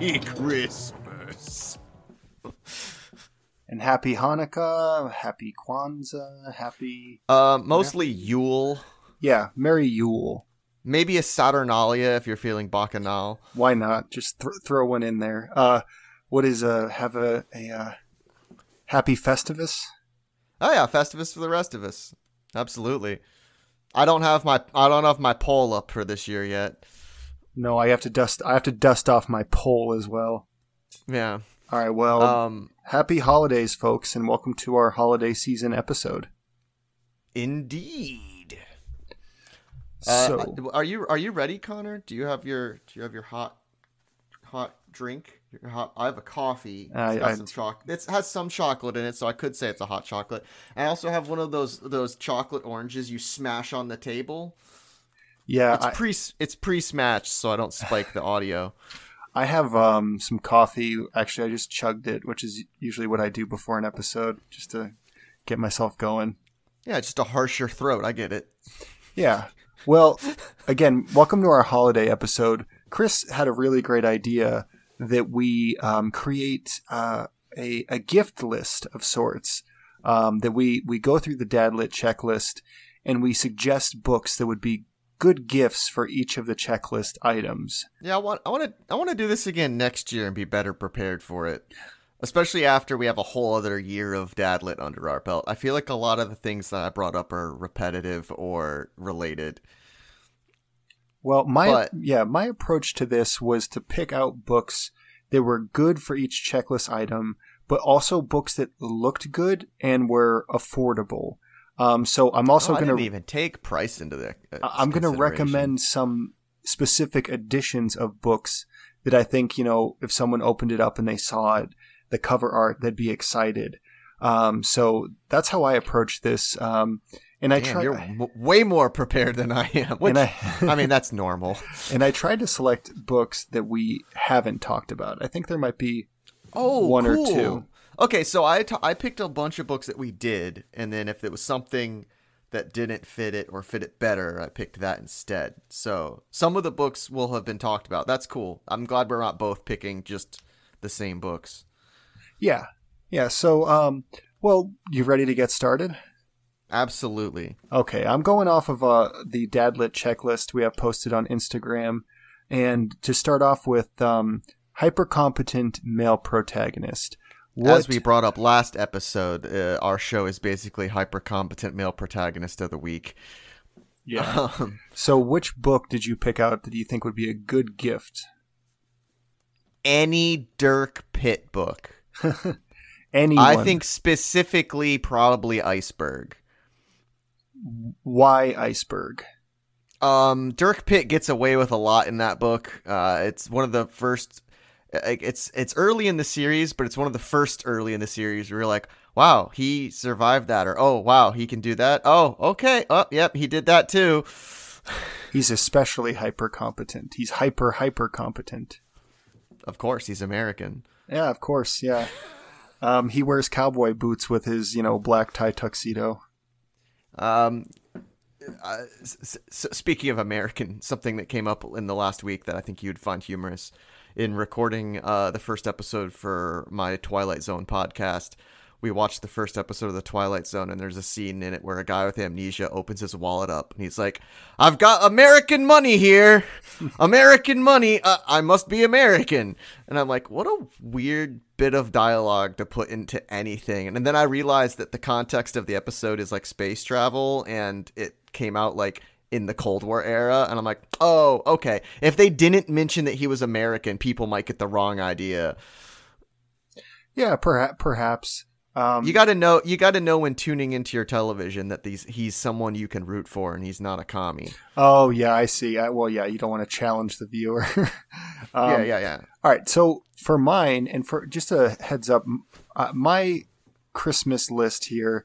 Merry Christmas. And happy Hanukkah, happy Kwanzaa, happy Uh, mostly Yule. yeah, Merry Yule. Maybe a Saturnalia if you're feeling bacchanal. Why not? Just th- throw one in there. Uh, what is uh have a a uh, happy Festivus? Oh yeah, Festivus for the rest of us. Absolutely. I don't have my I don't have my poll up for this year yet. No, I have to dust. I have to dust off my poll as well. Yeah. All right. Well, Um. happy holidays, folks, and welcome to our holiday season episode. Indeed. Uh, So, are you are you ready, Connor? Do you have your do you have your hot hot drink? Your hot. I have a coffee. It's I- got I- some chocolate. It has some chocolate in it, so I could say it's a hot chocolate. I also have one of those those chocolate oranges you smash on the table. Yeah, It's I, pre it's pre smashed, so I don't spike the audio. I have um some coffee. Actually, I just chugged it, which is usually what I do before an episode, just to get myself going. Yeah, just to harsh your throat. I get it. Yeah. Well, again, welcome to our holiday episode. Chris had a really great idea that we um, create uh, a, a gift list of sorts. Um, that we, we go through the Dadlit checklist and we suggest books that would be good gifts for each of the checklist items. Yeah, I want I want to I want to do this again next year and be better prepared for it. Especially after we have a whole other year of Dadlit under our belt. I feel like a lot of the things that I brought up are repetitive or related. Well, my But- yeah, my approach to this was to pick out books that were good for each checklist item, but also books that looked good and were affordable. Um, so I'm also oh, going to even take price into the. uh, I'm going to recommend some specific editions of books that I think you know if someone opened it up and they saw it, the cover art, they'd be excited. Um, so that's how I approach this. Um, and I try. you're w- way more prepared than I am. Which, I, I, mean, that's normal. and I tried to select books that we haven't talked about. I think there might be Oh, One or two. Okay, so I t- I picked a bunch of books that we did, and then if it was something that didn't fit it or fit it better, I picked that instead. So some of the books will have been talked about. That's cool. I'm glad we're not both picking just the same books. Yeah. Yeah. So, um, well, you ready to get started? Absolutely. Okay. I'm going off of uh, the Dadlit checklist we have posted on Instagram. And to start off with, um, hypercompetent male protagonist. What, As we brought up last episode, uh, our show is basically hyper competent male protagonist of the week. yeah. Um, So, which book did you pick out that you think would be a good gift? any Dirk Pitt book. Anyone? I think specifically probably Iceberg. why iceberg? Um, Dirk Pitt gets away with a lot in that book. Uh, it's one of the first. Like, It's it's early in the series, but it's one of the first early in the series where you're like, wow, he survived that, or oh wow, he can do that. Oh, okay, oh yep, he did that too. He's especially hyper competent. He's hyper hyper competent. Of course, he's American. Yeah, of course. Yeah. Um, he wears cowboy boots with his, you know, black tie tuxedo. Um, uh, s- s- speaking of American, something that came up in the last week that I think you'd find humorous in recording uh, the first episode for my Twilight Zone podcast. We watched the first episode of the Twilight Zone, and there's a scene in it where a guy with amnesia opens his wallet up, and he's like, "I've got American money here, American money. Uh, I must be American." And I'm like, "What a weird bit of dialogue to put into anything." And then I realized that the context of the episode is like space travel, and it came out like in the Cold War era, and I'm like, "Oh, okay." If they didn't mention that he was American, people might get the wrong idea. Yeah, perhaps. Perhaps. Um, You got to know. You got to know when tuning into your television that these he's someone you can root for, and he's not a commie. oh, yeah, I see. I, well, yeah, you don't want to challenge the viewer. um, yeah, yeah, yeah. All right. So for mine, and for just a heads up, uh, my Christmas list here,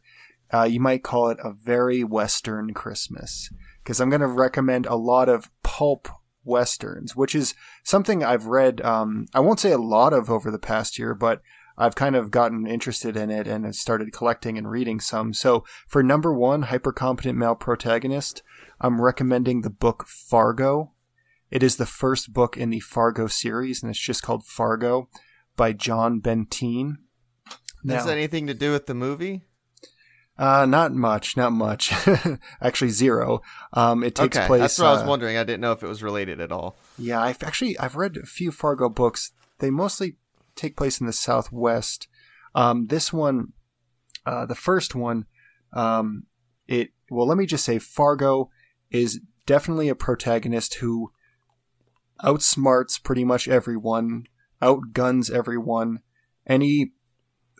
uh, you might call it a very Western Christmas because I'm going to recommend a lot of pulp westerns, which is something I've read. Um, I won't say a lot of over the past year, but I've kind of gotten interested in it and have started collecting and reading some. So for number one, hypercompetent male protagonist, I'm recommending the book Fargo. It is the first book in the Fargo series, and it's just called Fargo by John Benteen. Has anything to do with the movie? Uh, not much, not much. actually, zero. Um, it takes okay, place. That's what I was uh, wondering. I didn't know if it was related at all. Yeah, I've actually I've read a few Fargo books. They mostly take place in the Southwest. Um, this one, uh, the first one, um, it well, let me just say, Fargo is definitely a protagonist who outsmarts pretty much everyone, outguns everyone. Any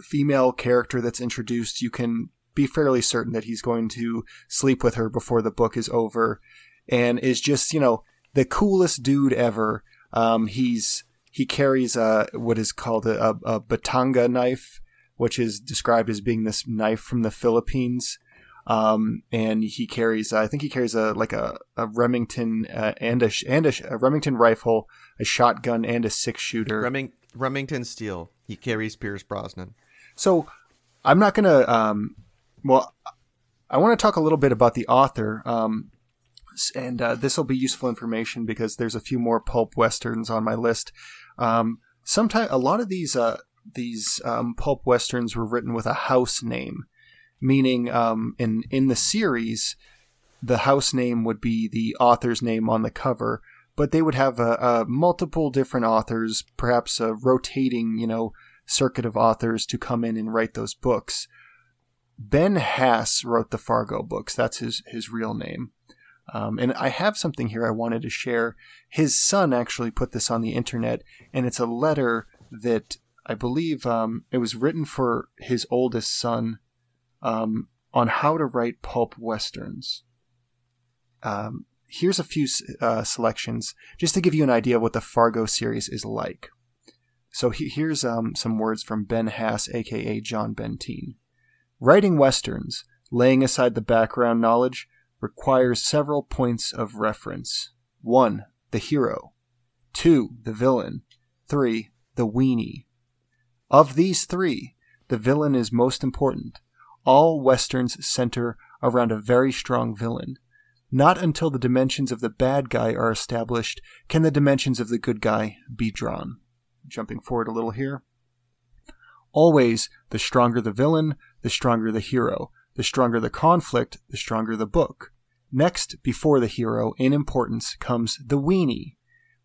female character that's introduced, you can be fairly certain that he's going to sleep with her before the book is over, and is just you know the coolest dude ever. Um, he's he carries a what is called a, a, a batanga knife, which is described as being this knife from the Philippines. Um, and he carries, I think he carries a like a, a Remington uh, and a and a, a Remington rifle, a shotgun, and a six shooter. Reming- Remington Steele. He carries Pierce Brosnan. So I'm not gonna. Um, well, I want to talk a little bit about the author, um, and uh, this will be useful information because there's a few more pulp westerns on my list. Um, sometimes a lot of these uh, these um, pulp westerns were written with a house name, meaning um, in in the series, the house name would be the author's name on the cover, but they would have a, multiple different authors, perhaps a rotating, you know, circuit of authors to come in and write those books. Ben Haas wrote the Fargo books. That's his his real name. Um, and I have something here I wanted to share. His son actually put this on the internet, and it's a letter that I believe um, it was written for his oldest son um, on how to write pulp westerns. Um, here's a few uh, selections just to give you an idea of what the Fargo series is like. So he- here's um, some words from Ben Haas, aka John Benteen. Writing westerns, laying aside the background knowledge, requires several points of reference. 1. The hero. 2. The villain. 3. The weenie. Of these three, the villain is most important. All westerns center around a very strong villain. Not until the dimensions of the bad guy are established can the dimensions of the good guy be drawn. Jumping forward a little here. Always, the stronger the villain, the stronger the hero. The stronger the conflict, the stronger the book. Next, before the hero, in importance, comes the weenie,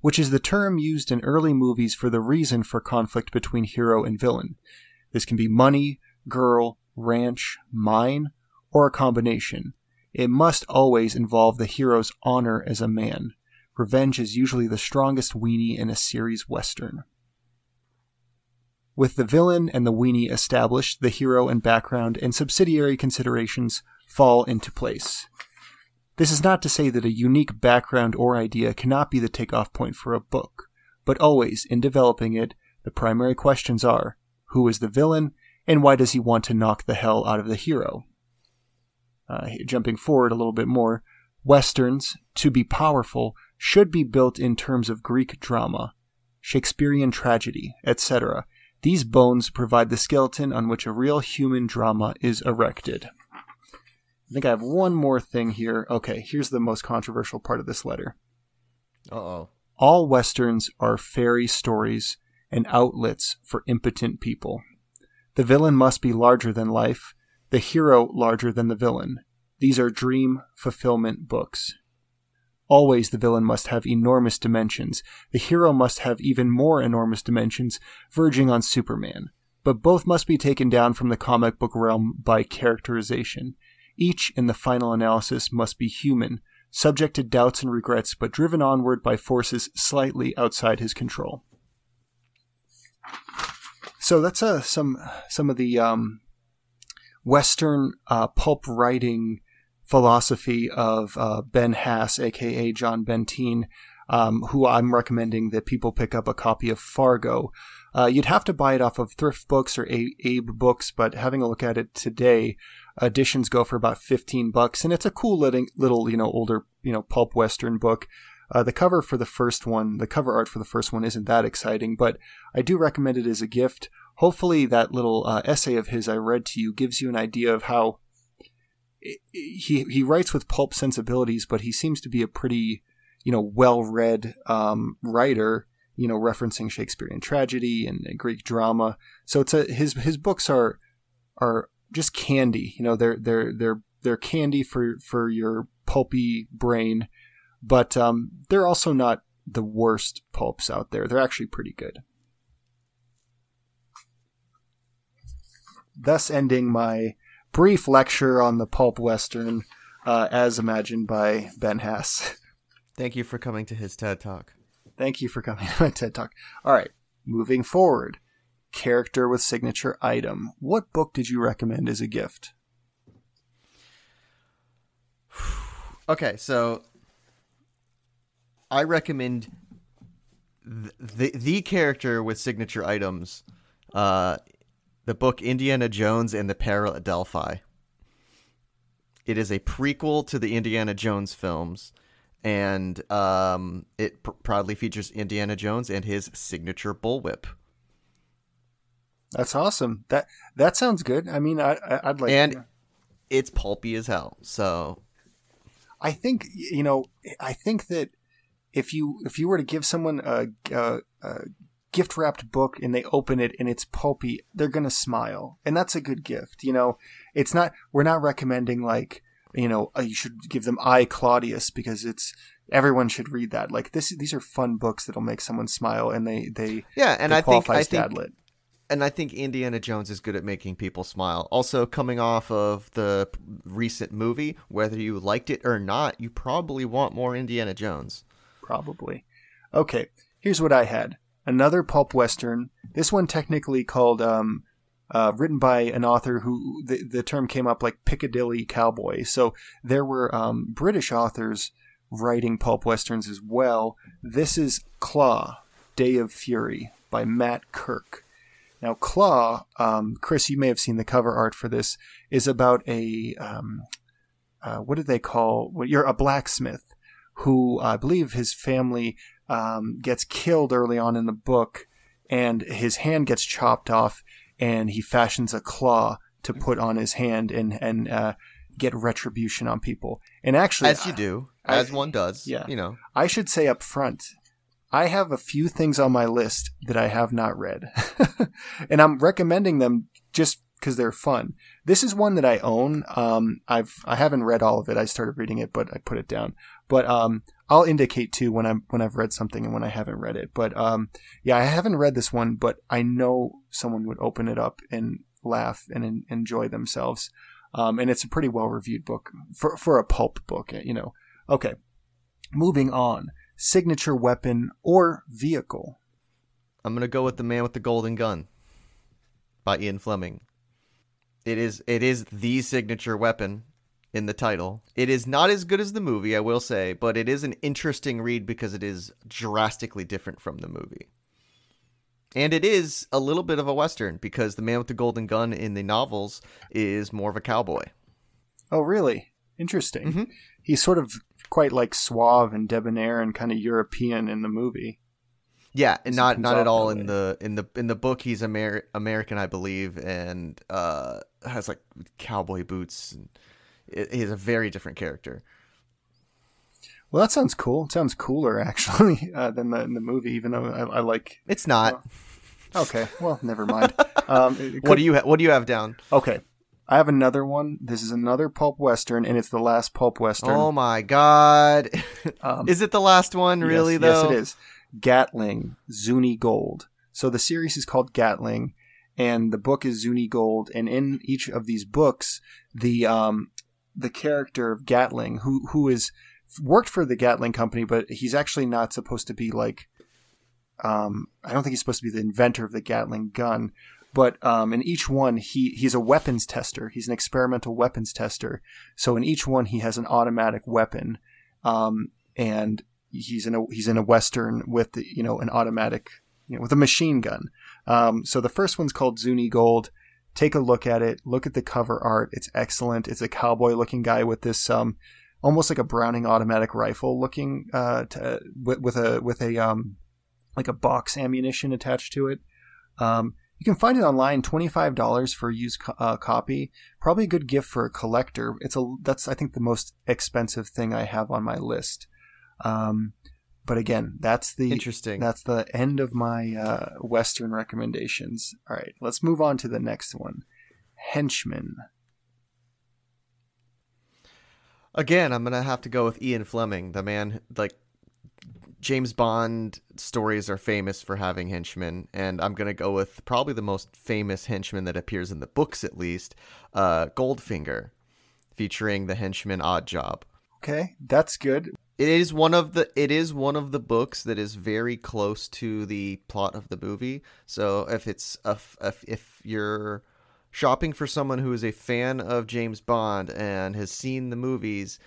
which is the term used in early movies for the reason for conflict between hero and villain. This can be money, girl, ranch, mine, or a combination. It must always involve the hero's honor as a man. Revenge is usually the strongest weenie in a series western. With the villain and the weenie established, the hero and background and subsidiary considerations fall into place. This is not to say that a unique background or idea cannot be the takeoff point for a book, but always, in developing it, the primary questions are who is the villain and why does he want to knock the hell out of the hero? Uh, jumping forward a little bit more, westerns, to be powerful, should be built in terms of Greek drama, Shakespearean tragedy, etc. These bones provide the skeleton on which a real human drama is erected. I think I have one more thing here. Okay, here's the most controversial part of this letter. Uh oh. All westerns are fairy stories and outlets for impotent people. The villain must be larger than life, the hero larger than the villain. These are dream fulfillment books. Always the villain must have enormous dimensions. The hero must have even more enormous dimensions, verging on Superman. But both must be taken down from the comic book realm by characterization. Each, in the final analysis, must be human, subject to doubts and regrets, but driven onward by forces slightly outside his control. So that's uh, some some of the um, Western uh, pulp writing philosophy of uh, Ben Haas, aka John Benteen, um, who I'm recommending that people pick up a copy of Fargo. Uh, you'd have to buy it off of Thrift Books or a- Abe Books, but having a look at it today, editions go for about 15 bucks, and it's a cool little, you know, older, you know, pulp western book. Uh, the cover for the first one, the cover art for the first one isn't that exciting, but I do recommend it as a gift. Hopefully, that little uh, essay of his I read to you gives you an idea of how he he writes with pulp sensibilities, but he seems to be a pretty you know well-read um, writer you know referencing Shakespearean tragedy and, Greek drama. So it's a his his books are are just candy you know they're they're they're they're candy for for your pulpy brain but um, they're also not the worst pulps out there. They're actually pretty good. Thus ending my brief lecture on the pulp western uh, as imagined by Ben Haas. Thank you for coming to his TED Talk. Thank you for coming to my TED Talk. All right, moving forward. Character with signature item. What book did you recommend as a gift? Okay, so I recommend the the, the character with signature items, uh, the book Indiana Jones and the Peril at Delphi. It is a prequel to the Indiana Jones films, and um, it pr- proudly features Indiana Jones and his signature bullwhip. That's awesome. That that sounds good. I mean, I, I would like and it's pulpy as hell. So I think you know. I think that if you if you were to give someone a, a, a gift wrapped book and they open it and it's pulpy, they're gonna smile, and that's a good gift. You know, it's not. We're not recommending like you know uh, you should give them I Claudius because it's everyone should read that. Like this, these are fun books that'll make someone smile, and they they yeah. And they I think I think Dadlit. and I think Indiana Jones is good at making people smile. Also, coming off of the recent movie, whether you liked it or not, you probably want more Indiana Jones. Probably. Okay, here's what I had. Another pulp western. This one technically called, um, uh, written by an author who the, the term came up like Piccadilly Cowboy. So there were um, British authors writing pulp westerns as well. This is Claw, Day of Fury by Matt Kirk. Now, Claw, um, Chris, you may have seen the cover art for this, is about a um, uh, what did they call? Well, you're a blacksmith who I believe his family um, gets killed early on in the book, and his hand gets chopped off, and he fashions a claw to put on his hand and and uh, get retribution on people. And actually, as you do, I, as one does, yeah. You know, I should say up front. I have a few things on my list that I have not read, and I'm recommending them just because they're fun. This is one that I own. Um, I've I haven't read all of it. I started reading it, but I put it down. But um, I'll indicate too when I'm when I've read something and when I haven't read it. But um, yeah, I haven't read this one, but I know someone would open it up and laugh and en- enjoy themselves. Um, and it's a pretty well reviewed book for for a pulp book, you know. Okay, moving on. Signature weapon or vehicle. I'm gonna go with the man with the golden gun by Ian Fleming. It is it is the signature weapon in the title. It is not as good as the movie, I will say, but it is an interesting read because it is drastically different from the movie. And it is a little bit of a western because the man with the golden gun in the novels is more of a cowboy. Oh, really? Interesting. Mm-hmm. He's sort of quite like suave and debonair and kind of European in the movie. Yeah, and not not at all in the in the in the book. He's Amer- American, I believe, and uh, has like cowboy boots. And he's a very different character. Well, that sounds cool. It sounds cooler actually uh, than the in the movie. Even though I, I like it's not. Uh, okay, well, never mind. Um, could, what do you ha- What do you have down? Okay, I have another one. This is another pulp western, and it's the last pulp western. Oh my god! um, is it the last one? Really? Yes, though? yes, it is. Gatling, Zuni Gold. So the series is called Gatling, and the book is Zuni Gold. And in each of these books, the um, the character of Gatling, who who is worked for the Gatling company, but he's actually not supposed to be like. Um, I don't think he's supposed to be the inventor of the Gatling gun, but um, in each one he he's a weapons tester. He's an experimental weapons tester. So in each one he has an automatic weapon, um, and he's in a he's in a western with you know an automatic you know with a machine gun. Um, so the first one's called Zuni Gold take a look at it. Look at the cover art. It's excellent. It's a cowboy looking guy with this um, almost like a Browning automatic rifle looking uh, to, with, with, a with a um, like a box ammunition attached to it. Um, you can find it online, twenty five dollars for a used co- uh, copy. Probably a good gift for a collector. It's a that's I think the most expensive thing I have on my list. Um, but again, that's the Interesting. That's the end of my uh, Western recommendations. All right, let's move on to the next one. Henchman. Again, I'm gonna have to go with Ian Fleming, the man like James Bond stories are famous for having henchmen, and I'm gonna go with probably the most famous henchman that appears in the books, at least, uh, Goldfinger, featuring the henchman Oddjob. Okay, that's good. It is one of the it is one of the books that is very close to the plot of the movie. So if it's if if, if you're shopping for someone who is a fan of James Bond and has seen the movies,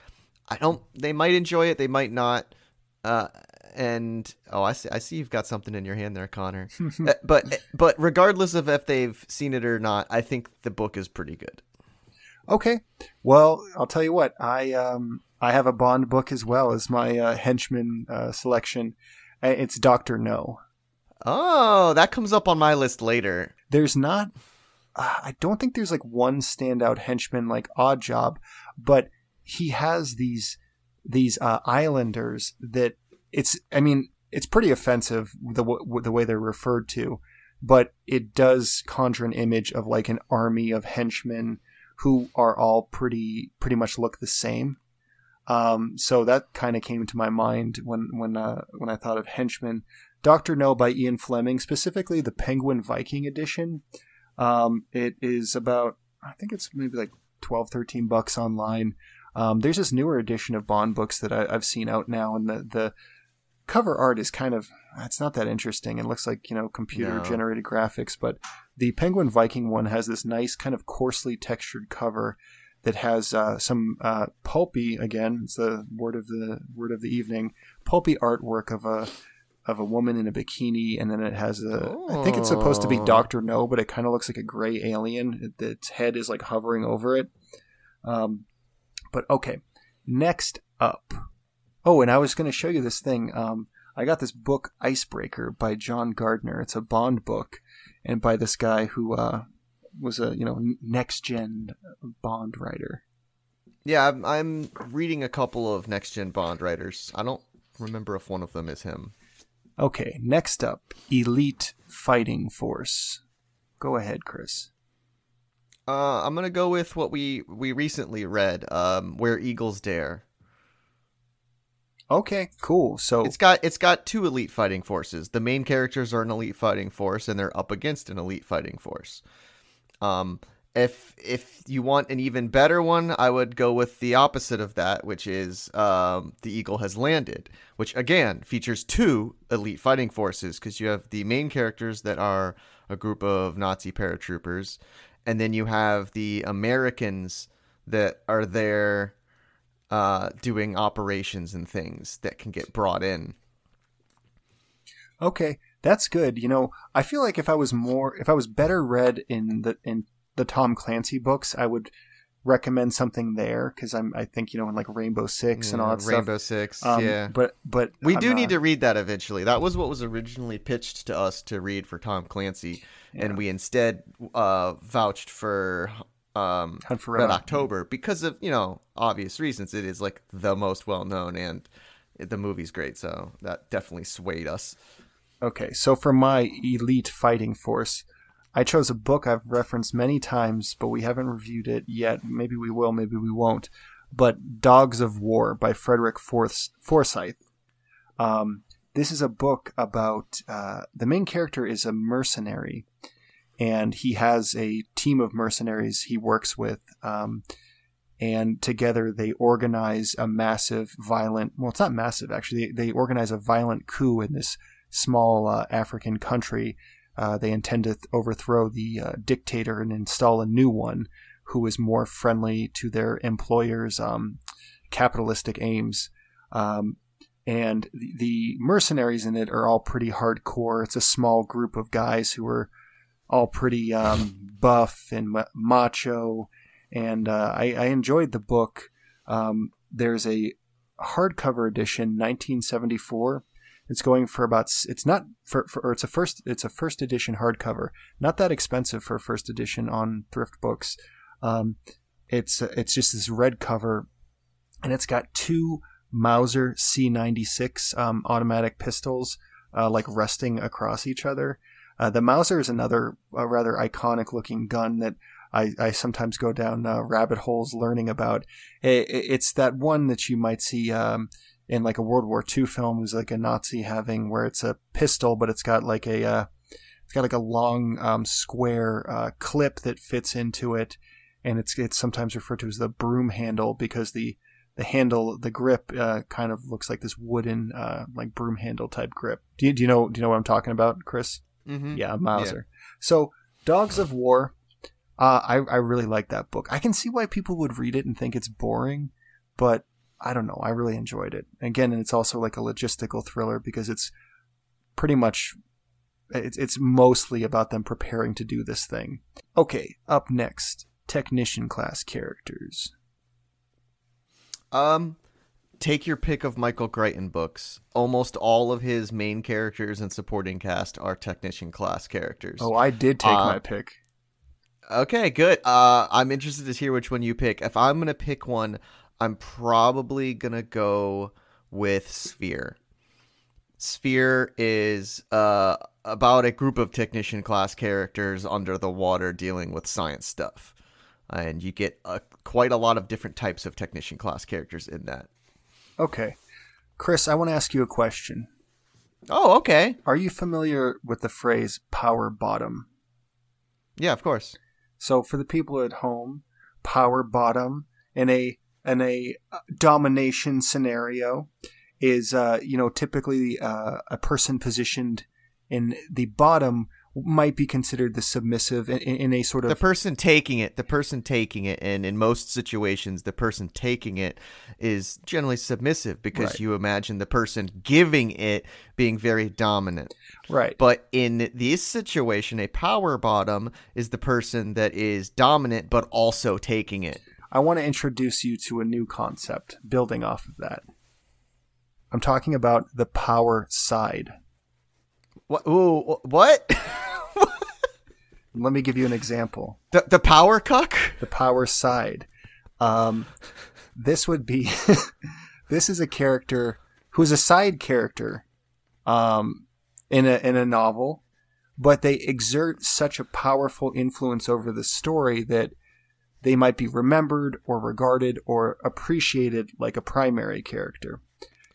I don't. They might enjoy it. They might not. Uh, and oh, I see. I see you've got something in your hand there, Connor. Uh, but but regardless of if they've seen it or not, I think the book is pretty good. Okay, well, I'll tell you what. I um I have a Bond book as well as my uh, henchman uh, selection. Uh, It's Doctor No. Oh, that comes up on my list later. There's not. Uh, I don't think there's like one standout henchman like Oddjob, but he has these these uh, islanders that it's. I mean, it's pretty offensive the w- the way they're referred to, but it does conjure an image of like an army of henchmen who are all pretty pretty much look the same. Um, so that kind of came to my mind when when uh, when I thought of henchmen. Doctor No by Ian Fleming, specifically the Penguin Viking edition. Um, it is about I think it's maybe like 12, 13 bucks online. Um, there's this newer edition of Bond books that I, I've seen out now, and the the cover art is kind of it's not that interesting. It looks like you know computer No. generated graphics, but the Penguin Viking one has this nice kind of coarsely textured cover that has uh, some uh, pulpy again. It's the word of the word of the evening. Pulpy artwork of a of a woman in a bikini, and then it has a. I think it's supposed to be Oh. Doctor No, but it kind of looks like a gray alien. It, its head is like hovering over it. Um, but okay, next up. Oh, and I was going to show you this thing. Um, I got this book, Icebreaker, by John Gardner. It's a Bond book, and by this guy who uh, was a you know next gen Bond writer. Yeah, I'm, I'm reading a couple of next gen Bond writers. I don't remember if one of them is him. Okay, next up, Elite Fighting Force. Go ahead, Chris. Uh, I'm gonna go with what we we recently read, um, where Eagles Dare. Okay, cool. So It's got it's got two elite fighting forces. The main characters are an elite fighting force, and they're up against an elite fighting force. Um, if if you want an even better one, I would go with the opposite of that, which is um, the Eagle has landed, which again features two elite fighting forces because you have the main characters that are a group of Nazi paratroopers, and then you have the Americans that are there uh, doing operations and things that can get brought in. Okay, that's good. You know, I feel like if I was more, if I was better read in the in the Tom Clancy books, I would recommend something there because I'm, I think you know, in like Rainbow Six and all that Rainbow stuff. Six, Um, yeah. but but We I'm do need to read that eventually. That was what was originally pitched to us to read for Tom Clancy, Yeah. and we instead uh, vouched for um, Hunt for Red October because of you know obvious reasons. It is like the most well known, and the movie's great, so that definitely swayed us. Okay, so for my elite fighting force, I chose a book I've referenced many times, but we haven't reviewed it yet. Maybe we will, maybe we won't. But Dogs of War by Frederick Forth- Forsyth. Um, this is a book about uh, the main character is a mercenary, and he has a team of mercenaries he works with. Um, and together they organize a massive, violent well, it's not massive actually, they, they organize a violent coup in this small uh, African country. Uh, they intend to th- overthrow the uh, dictator and install a new one who is more friendly to their employers' um, capitalistic aims. Um, and the, the mercenaries in it are all pretty hardcore. It's a small group of guys who are all pretty um, buff and ma- macho. And uh, I, I enjoyed the book. Um, there's a hardcover edition, 1974. It's going for about. It's not for, for or it's a first. It's a first edition hardcover. Not that expensive for a first edition on thrift books. Um, it's it's just this red cover, and it's got two Mauser C96 um, automatic pistols, uh, like resting across each other. Uh, the Mauser is another uh, rather iconic looking gun that I, I sometimes go down uh, rabbit holes learning about. It, it's that one that you might see um, in like a World War II film, who's like a Nazi having where it's a pistol, but it's got like a uh, it's got like a long um, square uh, clip that fits into it, and it's it's sometimes referred to as the broom handle because the the handle, the grip, uh, kind of looks like this wooden, uh, like broom handle type grip. Do you, do you know? Do you know what I'm talking about, Chris? Mm-hmm. Yeah, Mauser. Yeah. So, Dogs of War. Uh, I I really like that book. I can see why people would read it and think it's boring, but I don't know. I really enjoyed it. Again, and it's also like a logistical thriller because it's pretty much it's it's mostly about them preparing to do this thing. Okay, up next, technician class characters. Um, take your pick of Michael Crichton books. Almost all of his main characters and supporting cast are technician class characters. Oh, I did take uh, my pick. Okay, good. Uh, I'm interested to hear which one you pick. If I'm gonna pick one, I'm probably gonna go with Sphere. Sphere is uh, about a group of technician class characters under the water dealing with science stuff and you get a, quite a lot of different types of technician class characters in that. Okay. Chris, I want to ask you a question. Oh, okay. Are you familiar with the phrase power bottom? Yeah, of course. So for the people at home, power bottom in a in a uh, domination scenario is uh, you know typically uh, a person positioned in the bottom might be considered the submissive in, in, a sort of the person taking it the person taking it and in most situations the person taking it is generally submissive because right. you imagine the person giving it being very dominant. Right. But in this situation a power bottom is the person that is dominant but also taking it. I want to introduce you to a new concept building off of that. I'm talking about the power side what Ooh, what Let me give you an example. The the power cuck? The power side. Um, this would be this is a character who's a side character um, in a in a novel, but they exert such a powerful influence over the story that they might be remembered or regarded or appreciated like a primary character.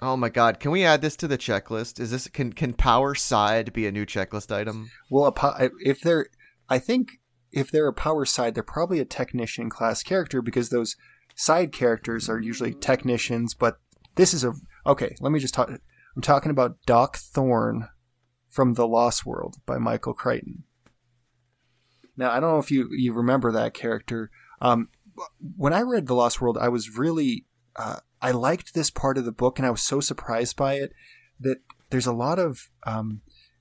Oh my god, can we add this to the checklist? Is this can can power side be a new checklist item? Well, if they're I think if they're a power side, they're probably a technician class character because those side characters are usually technicians. But this is a okay. Let me just talk. I'm talking about Doc Thorne from The Lost World by Michael Crichton. Now I don't know if you you remember that character. Um, when I read The Lost World, I was really uh, I liked this part of the book, and I was so surprised by it that there's a lot of um,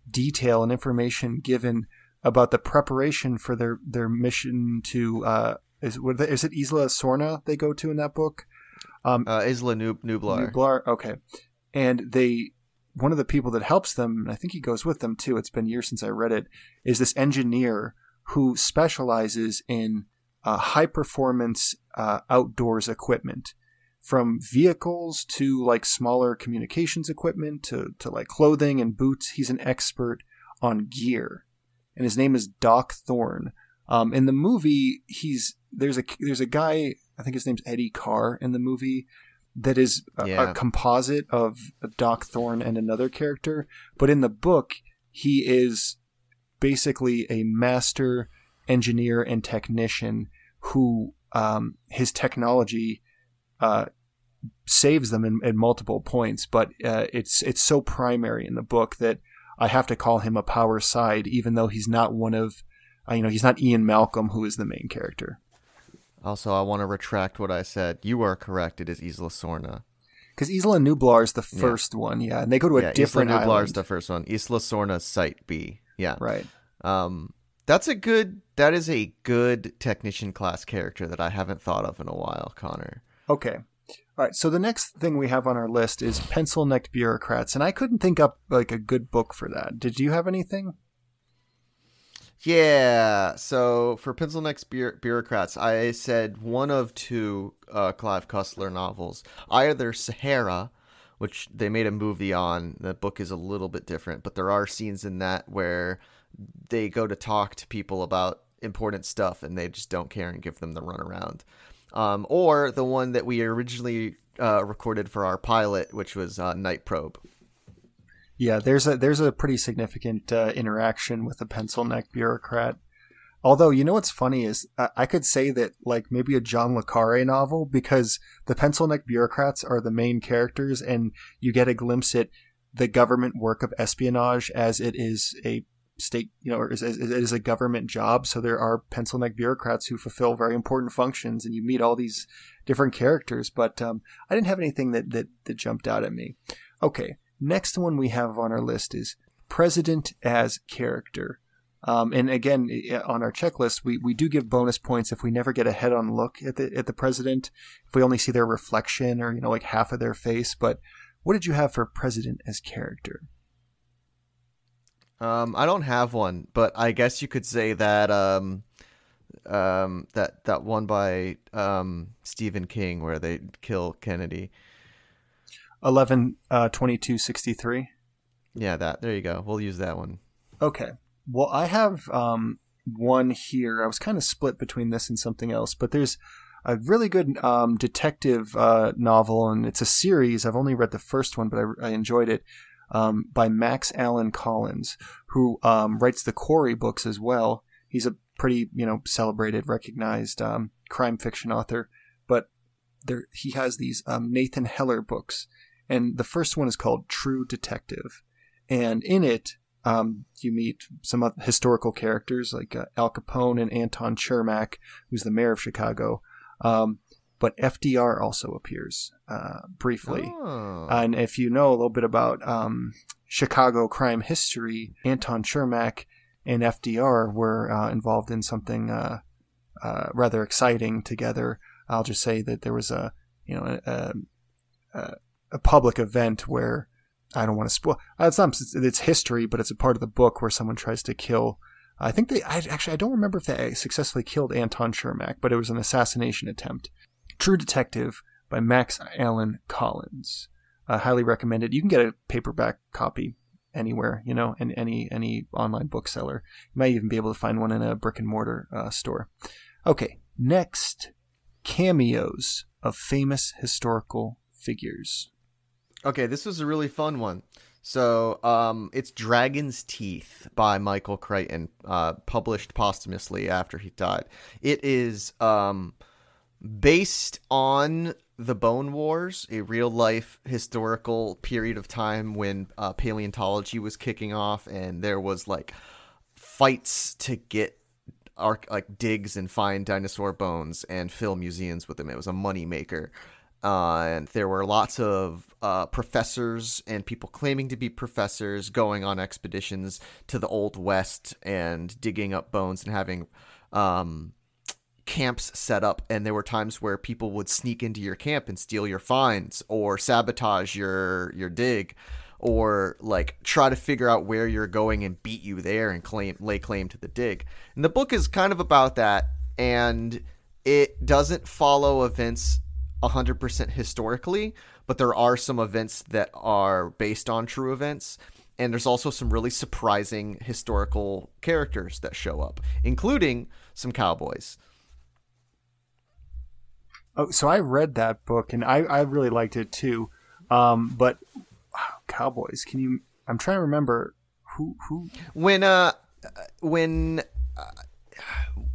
detail and information given about the preparation for their their mission to uh, is is it Isla Sorna they go to in that book? Um, uh, Isla Nub- Nublar. Nublar. Okay, and they one of the people that helps them, and I think he goes with them too. It's been years since I read it. Is this engineer who specializes in uh, high performance uh, outdoors equipment, from vehicles to like smaller communications equipment to to like clothing and boots. He's an expert on gear and his name is Doc Thorne. Um, in the movie, he's there's a there's a guy I think his name's Eddie Carr in the movie that is a, yeah. a composite of Doc Thorne and another character, but in the book he is basically a master engineer and technician who um, his technology uh, saves them in, in, multiple points, but uh, it's it's so primary in the book that I have to call him a power side, even though he's not one of, uh, you know, he's not Ian Malcolm, who is the main character. Also, I want to retract what I said. You are correct. It is Isla Sorna. Because Isla Nublar is the first yeah. one, yeah, and they go to a yeah, different Isla Nublar is the first one. Isla Sorna, Site B, yeah, right. Um, that's a good. That is a good technician class character that I haven't thought of in a while, Connor. Okay, all right, so the next thing we have on our list is pencil necked bureaucrats, and I couldn't think up like a good book for that. Did you have anything? Yeah. So for Pencil Neck bu- Bureaucrats, I said one of two uh, Clive Cussler novels. Either Sahara, which they made a movie on. The book is a little bit different, but there are scenes in that where they go to talk to people about important stuff and they just don't care and give them the runaround. Um, or the one that we originally uh, recorded for our pilot, which was uh, Night Probe. Yeah, there's a there's a pretty significant uh, interaction with the pencil neck bureaucrat. Although you know what's funny is uh, I could say that like maybe a John le Carre novel because the pencil neck bureaucrats are the main characters and you get a glimpse at the government work of espionage as it is a state, you know, or it is a government job. So there are pencil neck bureaucrats who fulfill very important functions, and you meet all these different characters. But um, I didn't have anything that, that that jumped out at me. Okay, Next one we have on our list is president as character. Um, and again, on our checklist, we, we do give bonus points if we never get a head-on look at the at the president, if we only see their reflection or you know like half of their face. But what did you have for president as character? Um, I don't have one, but I guess you could say that um, um, that that one by um, Stephen King where they kill Kennedy. 11 uh, 22 63 yeah that there you go. We'll use that one. Okay. Well i have um, one here. I was kind of split between this and something else but there's a really good um, detective uh, novel and it's a series. I've only read the first one but i, I enjoyed it um, by max Allan collins who um, writes the Quarry books as well he's a pretty you know celebrated recognized um, crime fiction author but there he has these um, nathan heller books and the first one is called True Detective. And in it, um, you meet some historical characters like uh, Al Capone and Anton Cermak, who's the mayor of Chicago. But FDR also appears uh, briefly. Oh. And if you know a little bit about um, Chicago crime history, Anton Cermak and FDR were uh, involved in something uh, uh, rather exciting together. I'll just say that there was a you know a, a, a public event where I don't want to spoil. Uh, it's not. It's history, but it's a part of the book where someone tries to kill. I think they. I actually I don't remember if they successfully killed Anton Cermak, but it was an assassination attempt. True Detective by Max Allan Collins. I highly recommend it. You can get a paperback copy anywhere, you know, in any any online bookseller. You might even be able to find one in a brick and mortar uh, store. Okay, next cameos of famous historical figures. Okay, this was a really fun one. So, um, it's Dragon's Teeth by Michael Crichton, uh, published posthumously after he died. It is um, based on the Bone Wars, a real life historical period of time when uh, paleontology was kicking off, and there was like fights to get arc like digs and find dinosaur bones and fill museums with them. It was a money maker. Uh, and there were lots of uh, professors and people claiming to be professors going on expeditions to the Old West and digging up bones and having um, camps set up. And there were times where people would sneak into your camp and steal your finds or sabotage your your dig or like try to figure out where you're going and beat you there and claim lay claim to the dig. And the book is kind of about that and it doesn't follow events 100% historically, but there are some events that are based on true events. And there's also some really surprising historical characters that show up, including some cowboys. Oh, so I read that book and I, I really liked it too. Um, but wow, cowboys, can you? I'm trying to remember who who when uh when uh,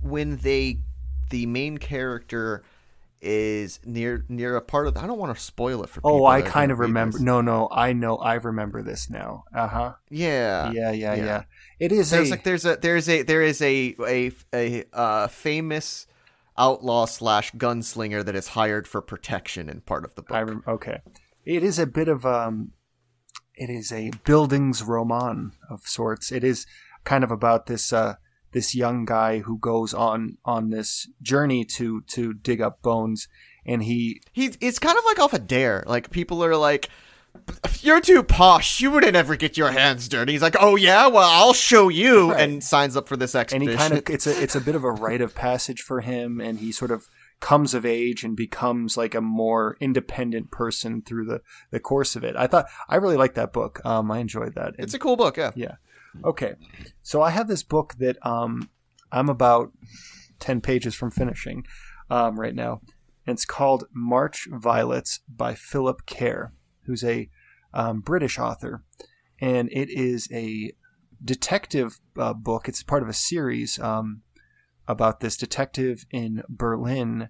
when they the main character is near near a part of. The, I don't want to spoil it for. People. Oh, I kind of remember. This. No, no, I know. I remember this now. Uh huh. Yeah. yeah. Yeah, yeah, yeah. It is. There's a, like there's a there's a there is a a a uh, famous outlaw slash gunslinger that is hired for protection in part of the book. Rem- okay, it is a bit of um, it is a bildungsroman of sorts. It is kind of about this uh this young guy who goes on on this journey to to dig up bones and he he it's kind of like off a dare like people are like You're too posh. You wouldn't ever get your hands dirty. He's like, oh yeah, well I'll show you, Right. and signs up for this and expedition. he kind of it's a it's a bit of a rite of passage for him and he sort of comes of age and becomes like a more independent person through the the course of it i thought i really liked that book um i enjoyed that it's a cool book, yeah. yeah okay so i have this book that um i'm about 10 pages from finishing um right now and it's called march violets by philip kerr who's a um, british author and it is a detective uh, book. It's part of a series um, about this detective in Berlin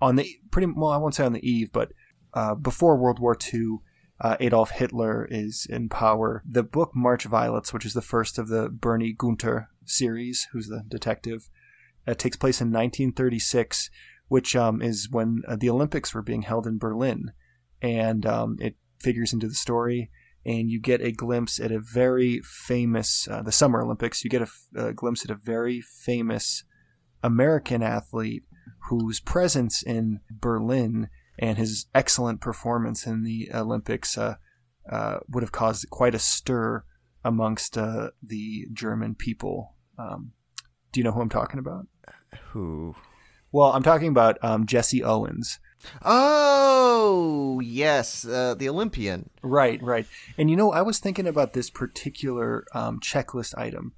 on the pretty well, I won't say on the eve, but uh, before World War II. Uh, Adolf Hitler is in power. The book March Violets, which is the first of the Bernie Gunther series, who's the detective, uh, takes place in 1936, which um, is when uh, the Olympics were being held in Berlin, and um, it figures into the story and you get a glimpse at a very famous uh, the Summer Olympics. You get a glimpse at a very famous American athlete whose presence in Berlin and his excellent performance in the Olympics uh, uh, would have caused quite a stir amongst uh, the German people. Um, do you know who I'm talking about? Who? Well, I'm talking about um, Jesse Owens. Oh yes, uh, the Olympian. Right, right. And you know, I was thinking about this particular um, checklist item,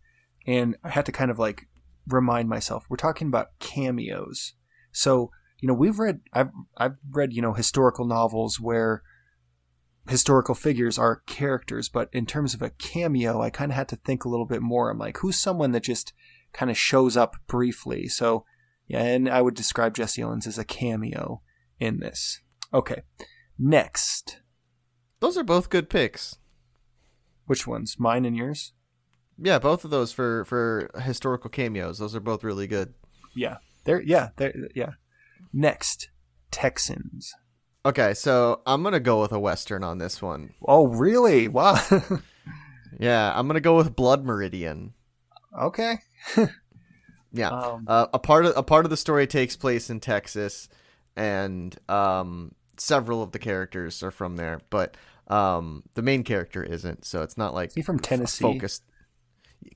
and I had to kind of like remind myself. We're talking about cameos, so you know, we've read, I've I've read, you know, historical novels where historical figures are characters, but in terms of a cameo, I kind of had to think a little bit more. I'm like, who's someone that just kind of shows up briefly? So, yeah, and I would describe Jesse Owens as a cameo in this. Okay, next. Those are both good picks. Which ones? Mine and yours? Yeah, both of those for for historical cameos. Those are both really good. Yeah. There yeah, there yeah. Next, Texans. Okay, so I'm gonna go with a western on this one. Oh, really? Wow. Yeah, I'm gonna go with Blood Meridian. okay. Yeah, Um, uh, a part of a part of the story takes place in Texas, and um, several of the characters are from there, but um, the main character isn't. So it's not like he from f- Tennessee? focused.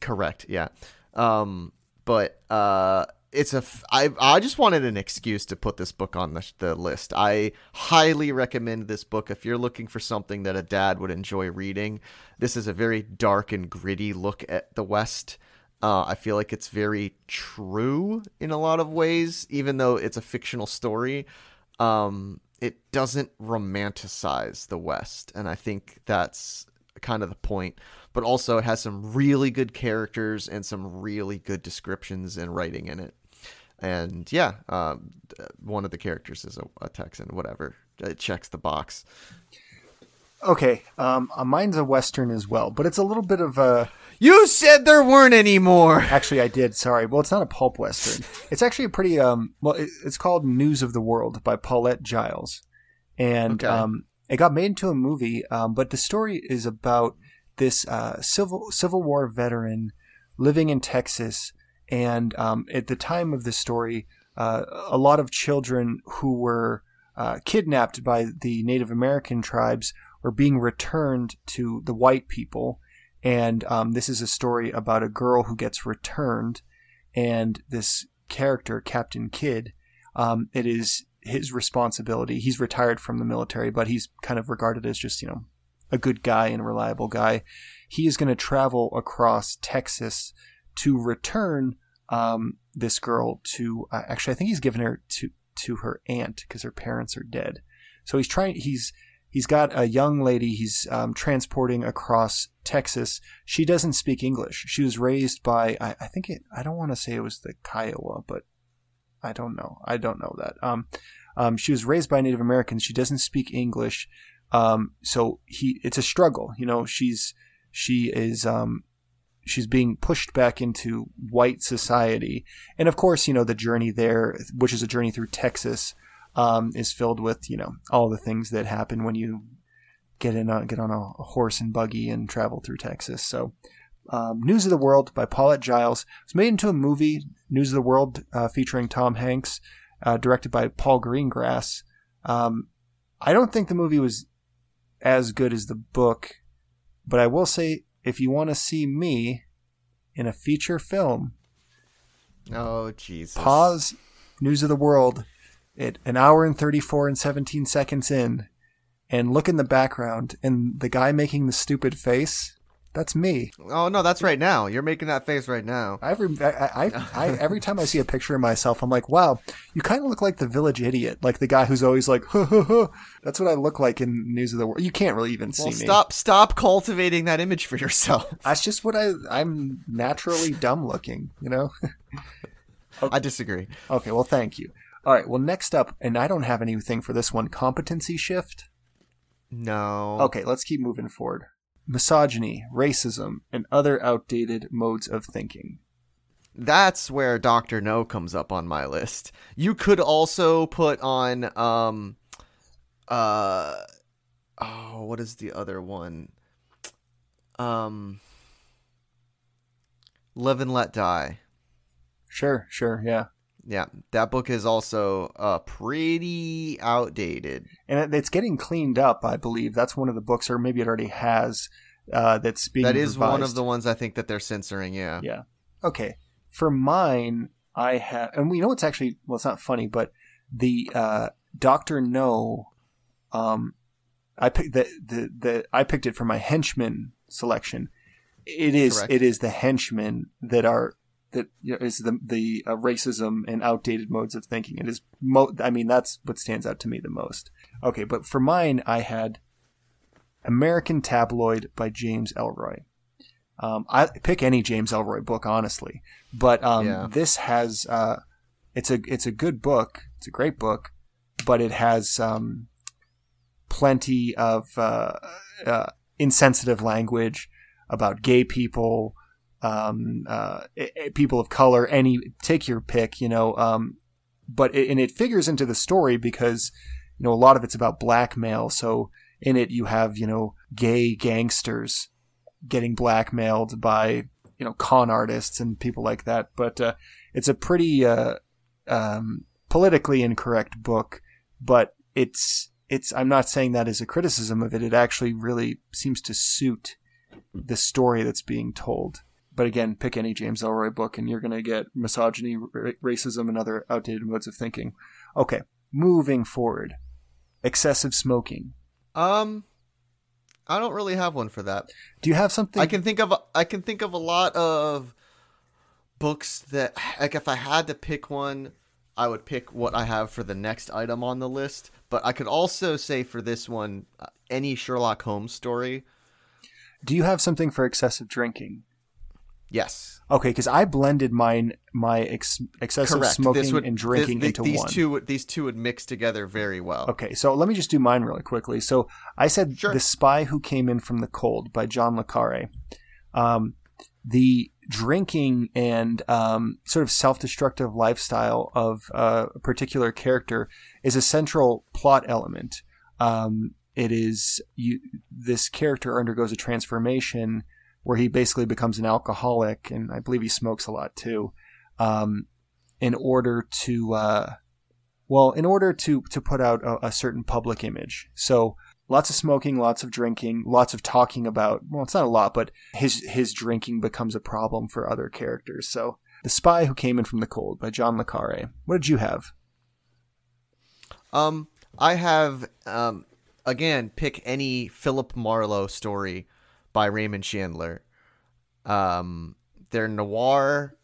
Correct. Yeah. Um, but uh, it's a. F- I I just wanted an excuse to put this book on the the list. I highly recommend this book if you're looking for something that a dad would enjoy reading. This is a very dark and gritty look at the West. Uh, I feel like it's very true in a lot of ways, even though it's a fictional story. Um, it doesn't romanticize the West, and I think that's kind of the point. But also, it has some really good characters and some really good descriptions and writing in it. And yeah, um, one of the characters is a, a Texan. Whatever, it checks the box. Okay. Um uh, mine's a western as well, but it's a little bit of a You said there weren't any more. Actually, I did. Sorry. Well, it's not a pulp western. It's actually a pretty um. Well, it, it's called News of the World by Paulette Jiles, and Okay. um, it got made into a movie. Um, but the story is about this uh, civil Civil War veteran living in Texas, and um, at the time of the story, uh, a lot of children who were uh, kidnapped by the Native American tribes were being returned to the white people and um, this is a story about a girl who gets returned, and this character, Captain Kidd, um, it is his responsibility. He's retired from the military, but he's kind of regarded as just you know a good guy and reliable guy. He is going to travel across Texas to return um, this girl to. Uh, actually, I think he's given her to to her aunt because her parents are dead. So he's trying. He's he's got a young lady he's um, transporting across Texas. She doesn't speak English. She was raised by I, I think it. I don't want to say it was the Kiowa, but I don't know. I don't know that. Um, um, she was raised by Native Americans. She doesn't speak English. Um, so he it's a struggle. You know, she's she is um she's being pushed back into white society, and of course, you know the journey there, which is a journey through Texas um, is filled with you know all the things that happen when you get in a, get on a horse and buggy and travel through Texas. So, um, News of the World by Paulette Jiles was made into a movie. News of the World uh, featuring Tom Hanks, uh, directed by Paul Greengrass. Um, I don't think the movie was as good as the book, but I will say if you want to see me in a feature film, Oh Jesus! pause News of the World at an hour and 34 and 17 seconds in and look in the background and the guy making the stupid face, that's me. Oh no, that's right now. You're making that face right now. Every I, I, I, every time I see a picture of myself, I'm like, wow, you kind of look like the village idiot, like the guy who's always like, that's what I look like in News of the World. You can't really even see Well, me. stop, stop cultivating that image for yourself. That's just what I. I'm naturally dumb looking, you know. I disagree. okay, well, thank you. All right, well, next up, and I don't have anything for this one. Competency shift. No. Okay, let's keep moving forward. Misogyny, racism, and other outdated modes of thinking. That's where Doctor No comes up on my list. You could also put on um uh oh, what is the other one? Um Live and Let Die. Sure, sure, yeah. Yeah, that book is also uh pretty outdated. And it's getting cleaned up, I believe. That's one of the books, or maybe it already has. Uh, that's being That is one of the ones I think that they're censoring, yeah. Yeah. Okay. For mine, I have, and we know it's actually well, it's not funny, but the uh, Doctor No, um, I picked the, the the I picked it for my henchman selection. It is Correct. it is the henchmen that are that you know, is the the uh, racism and outdated modes of thinking. It is mo- I mean that's what stands out to me the most. Okay, but for mine, I had American Tabloid by James Ellroy. Um, I pick any James Ellroy book, honestly, but um, Yeah. this has uh, it's a it's a good book. It's a great book, but it has um, plenty of uh, uh, insensitive language about gay people, um, uh, people of color. Any take your pick, you know. Um, but it, and it figures into the story because you know a lot of it's about blackmail. So in it you have you know gay gangsters getting blackmailed by you know con artists and people like that. But uh, it's a pretty uh, um, politically incorrect book, but it's it's. I'm not saying that as a criticism of it. It actually really seems to suit the story that's being told. But again, pick any James Ellroy book, and you're going to get misogyny, ra- racism, and other outdated modes of thinking. Okay, moving forward, excessive smoking. Um I don't really have one for that. Do you have something? I can think of I can think of a lot of books that like if I had to pick one, I would pick what I have for the next item on the list. But I could also say for this one, uh, any Sherlock Holmes story. Do you have something for excessive drinking? Yes, Okay, because I blended mine my ex- excessive correct. smoking would and drinking th- th- into these one. two. These two would mix together very well. Okay, so let me just do mine really quickly. So I said Sure. "The Spy Who Came In from the Cold" by John le Carre. Um, the drinking and um, sort of self-destructive lifestyle of uh, a particular character is a central plot element. Um, it is you. This character undergoes a transformation where he basically becomes an alcoholic, and I believe he smokes a lot too. Um, in order to uh, well, in order to to put out a, a certain public image. So lots of smoking, lots of drinking, lots of talking about. Well, it's not a lot, but his his drinking becomes a problem for other characters. So the spy who came in from the cold by John le Carre. What did you have? Um, I have um again pick any Philip Marlowe story by Raymond Chandler. Um, they're noir.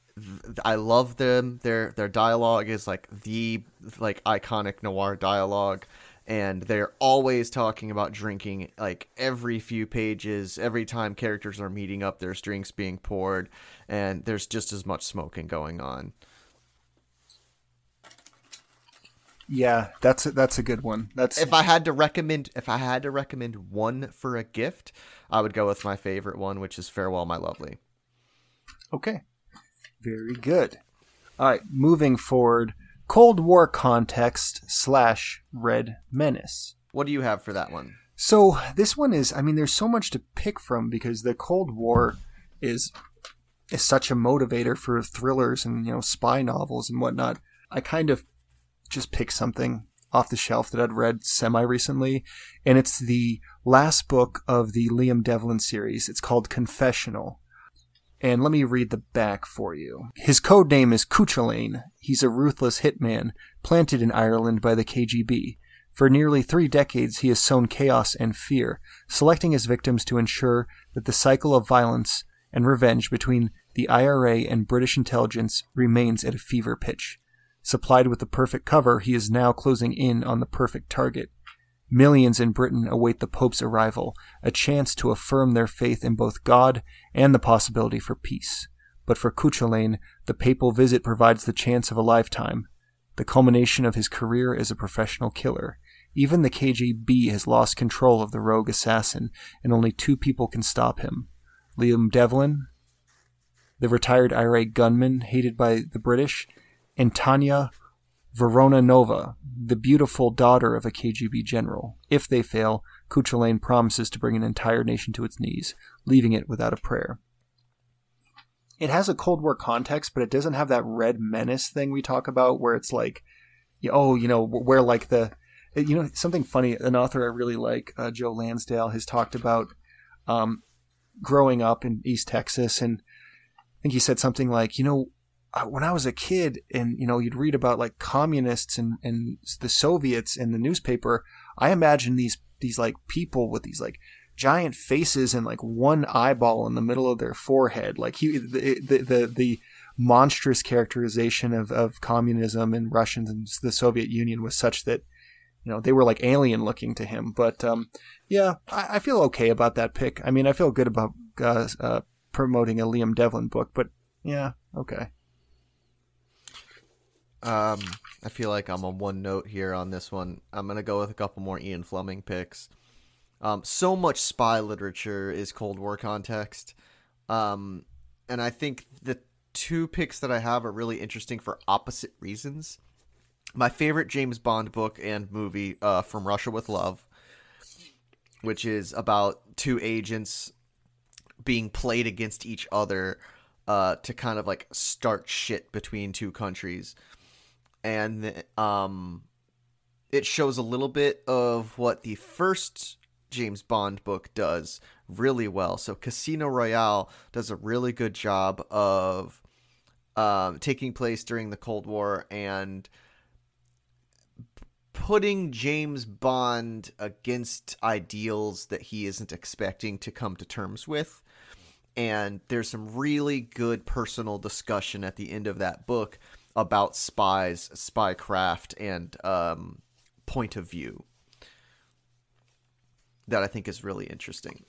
I love them. Their their dialogue is like the like iconic noir dialogue, and they're always talking about drinking. Like every few pages, every time characters are meeting up, there's drinks being poured, and there's just as much smoking going on. Yeah, that's a, that's a good one. That's if I had to recommend if I had to recommend one for a gift, I would go with my favorite one, which is Farewell My Lovely. okay. Very good. All right, moving forward. Cold War context slash Red Menace. What do you have for that one? So this one is, I mean, there's so much to pick from because the Cold War is is such a motivator for thrillers and you know spy novels and whatnot. I kind of just pick something off the shelf that I'd read semi recently, and it's the last book of the Liam Devlin series. It's called Confessional. And let me read the back for you. His code name is Cuchulainn. He's a ruthless hitman planted in Ireland by the KGB. For nearly three decades, he has sown chaos and fear, selecting his victims to ensure that the cycle of violence and revenge between the IRA and British intelligence remains at a fever pitch. Supplied with the perfect cover, he is now closing in on the perfect target. Millions in Britain await the Pope's arrival, a chance to affirm their faith in both God and the possibility for peace. But for Cuchulainn, the papal visit provides the chance of a lifetime, the culmination of his career as a professional killer. Even the KGB has lost control of the rogue assassin, and only two people can stop him Liam Devlin, the retired IRA gunman hated by the British, and Tanya Voronova, the beautiful daughter of a KGB general. If they fail, Cuchulainn promises to bring an entire nation to its knees, leaving it without a prayer. It has a Cold War context, but it doesn't have that red menace thing we talk about where it's like, oh, you know, where like the you know something funny an author i really like uh, joe lansdale has talked about um, growing up in east texas and i think he said something like you know when i was a kid and you know you'd read about like communists and, and the soviets in the newspaper i imagine these these like people with these like giant faces and like one eyeball in the middle of their forehead like he the the the, the monstrous characterization of, of communism and russians and the soviet union was such that you know they were like alien looking to him. But um, yeah, I, I, feel okay about that pick. I mean, I feel good about uh, uh, promoting a Liam Devlin book, but yeah, okay. Um, I feel like I'm on one note here on this one. I'm gonna go with a couple more Ian Fleming picks. Um, so much spy literature is Cold War context, um, and I think the two picks that I have are really interesting for opposite reasons my favorite James Bond book and movie uh, from Russia with Love, which is about two agents being played against each other uh, to kind of like start shit between two countries, and um, it shows a little bit of what the first James Bond book does really well. So Casino Royale does a really good job of um, taking place during the Cold War and putting James Bond against ideals that he isn't expecting to come to terms with. And there's some really good personal discussion at the end of that book about spies, spycraft, and um, point of view that I think is really interesting.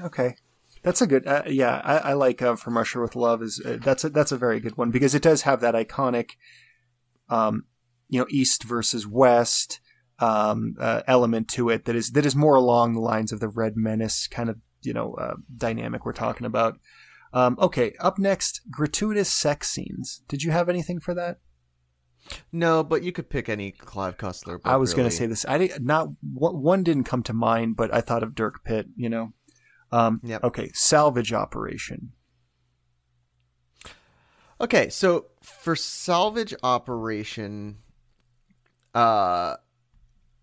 Okay, that's a good. Uh, yeah, I, I like uh, "From Russia with Love." Is uh, that's a, that's a very good one because it does have that iconic um, you know east versus west um, uh, element to it that is that is more along the lines of the Red Menace kind of you know uh, dynamic we're talking about. Um, okay, up next, gratuitous sex scenes. Did you have anything for that? No, but you could pick any Clive Cussler. I was really. going to say this. I did, not one didn't come to mind, but I thought of Dirk Pitt. You know. Um, yep. Okay, salvage operation. Okay, so for salvage operation, uh,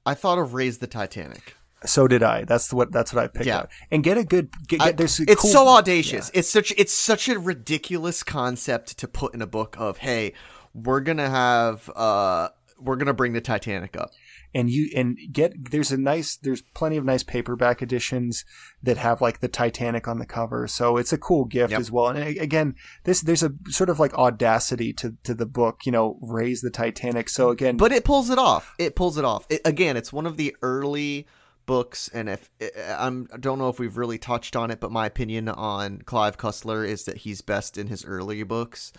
I thought of Raise the Titanic. So did I. That's what that's what I picked yeah. out. And get a good get, get there's It's cool, so audacious. Yeah. It's such it's such a ridiculous concept to put in a book of, hey, we're going to have uh we're going to bring the Titanic up and you and get there's a nice there's plenty of nice paperback editions that have like the Titanic on the cover, so it's a cool gift yep. as well. And again, this there's a sort of like audacity to to the book, you know, raise the Titanic. So again, but it pulls it off. It pulls it off. It, again, it's one of the early books and if I'm I don't know if we've really touched on it but my opinion on Clive Cussler is that he's best in his early books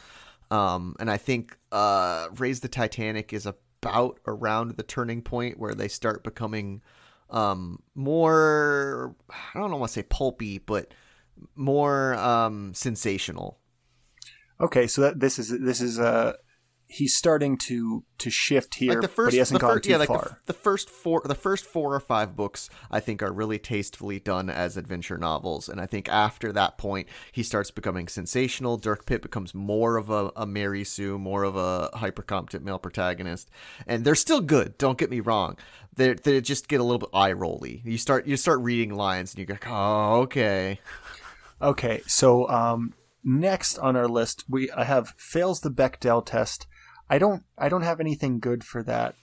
um, and I think uh, Raise the Titanic is about around the turning point where they start becoming um, more I don't want to say pulpy, but more um, sensational. Okay, so that this is this is uh he's starting to to shift here, like the first, but he hasn't gone fir- too yeah, like far. The, the first four, the first four or five books, I think, are really tastefully done as adventure novels, and I think after that point, he starts becoming sensational. Dirk Pitt becomes more of a, a Mary Sue, more of a hyper competent male protagonist, and they're still good. Don't get me wrong; they they just get a little bit eye rolly. You start you start reading lines, and you go, oh, okay. Okay, so um, next on our list, we I have fails the Bechdel test. I don't I don't have anything good for that.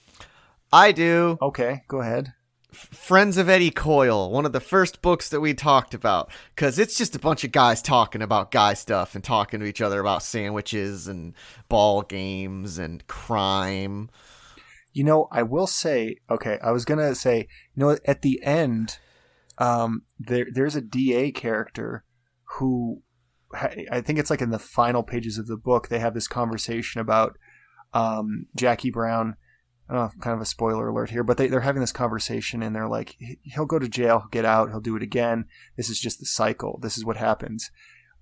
I do. Okay, go ahead. Friends of Eddie Coyle, one of the first books that we talked about, because it's just a bunch of guys talking about guy stuff and talking to each other about sandwiches and ball games and crime. You know, I will say, okay, I was gonna say, you know, at the end, um, there there's a DA character who, I think it's like in the final pages of the book, they have this conversation about um, Jackie Brown. Oh, kind of a spoiler alert here, but they, they're having this conversation and they're like, he'll go to jail, he'll get out, he'll do it again. This is just the cycle. This is what happens.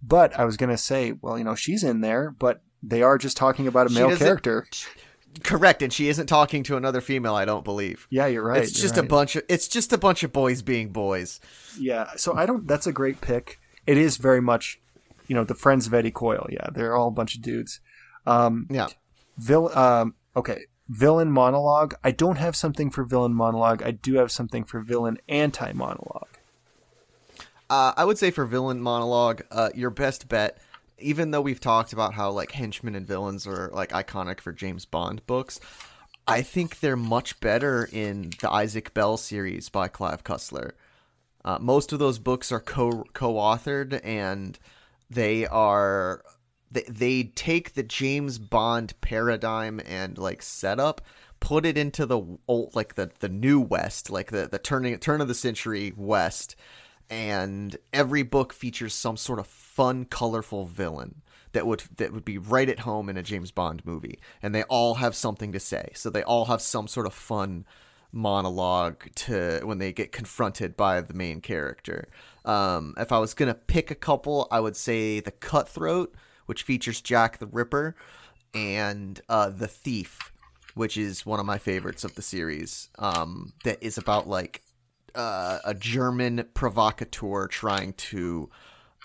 But I was going to say, well, you know, she's in there, but they are just talking about a male character. Correct, and she isn't talking to another female. I don't believe. Yeah, you're right. it's you're just right. a bunch of it's just a bunch of boys being boys. Yeah, so I don't. That's a great pick. It is very much, you know, the friends of Eddie Coyle. Yeah, they're all a bunch of dudes. Um, Yeah, vil- um, okay, villain monologue. I don't have something for villain monologue. I do have something for villain anti monologue. uh, I would say for villain monologue, uh, your best bet. Even though we've talked about how like henchmen and villains are like iconic for James Bond books, I think they're much better in the Isaac Bell series by Clive Cussler. Uh, most of those books are co co-authored, and they are they they take the James Bond paradigm and like setup, put it into the old like the the new West, like the the turning turn of the century West, and every book features some sort of fun, colorful villain that would that would be right at home in a James Bond movie, and they all have something to say. So they all have some sort of fun monologue to when they get confronted by the main character. Um, if I was gonna pick a couple, I would say the Cutthroat, which features Jack the Ripper, and uh, the Thief, which is one of my favorites of the series. Um, that is about like uh, a German provocateur trying to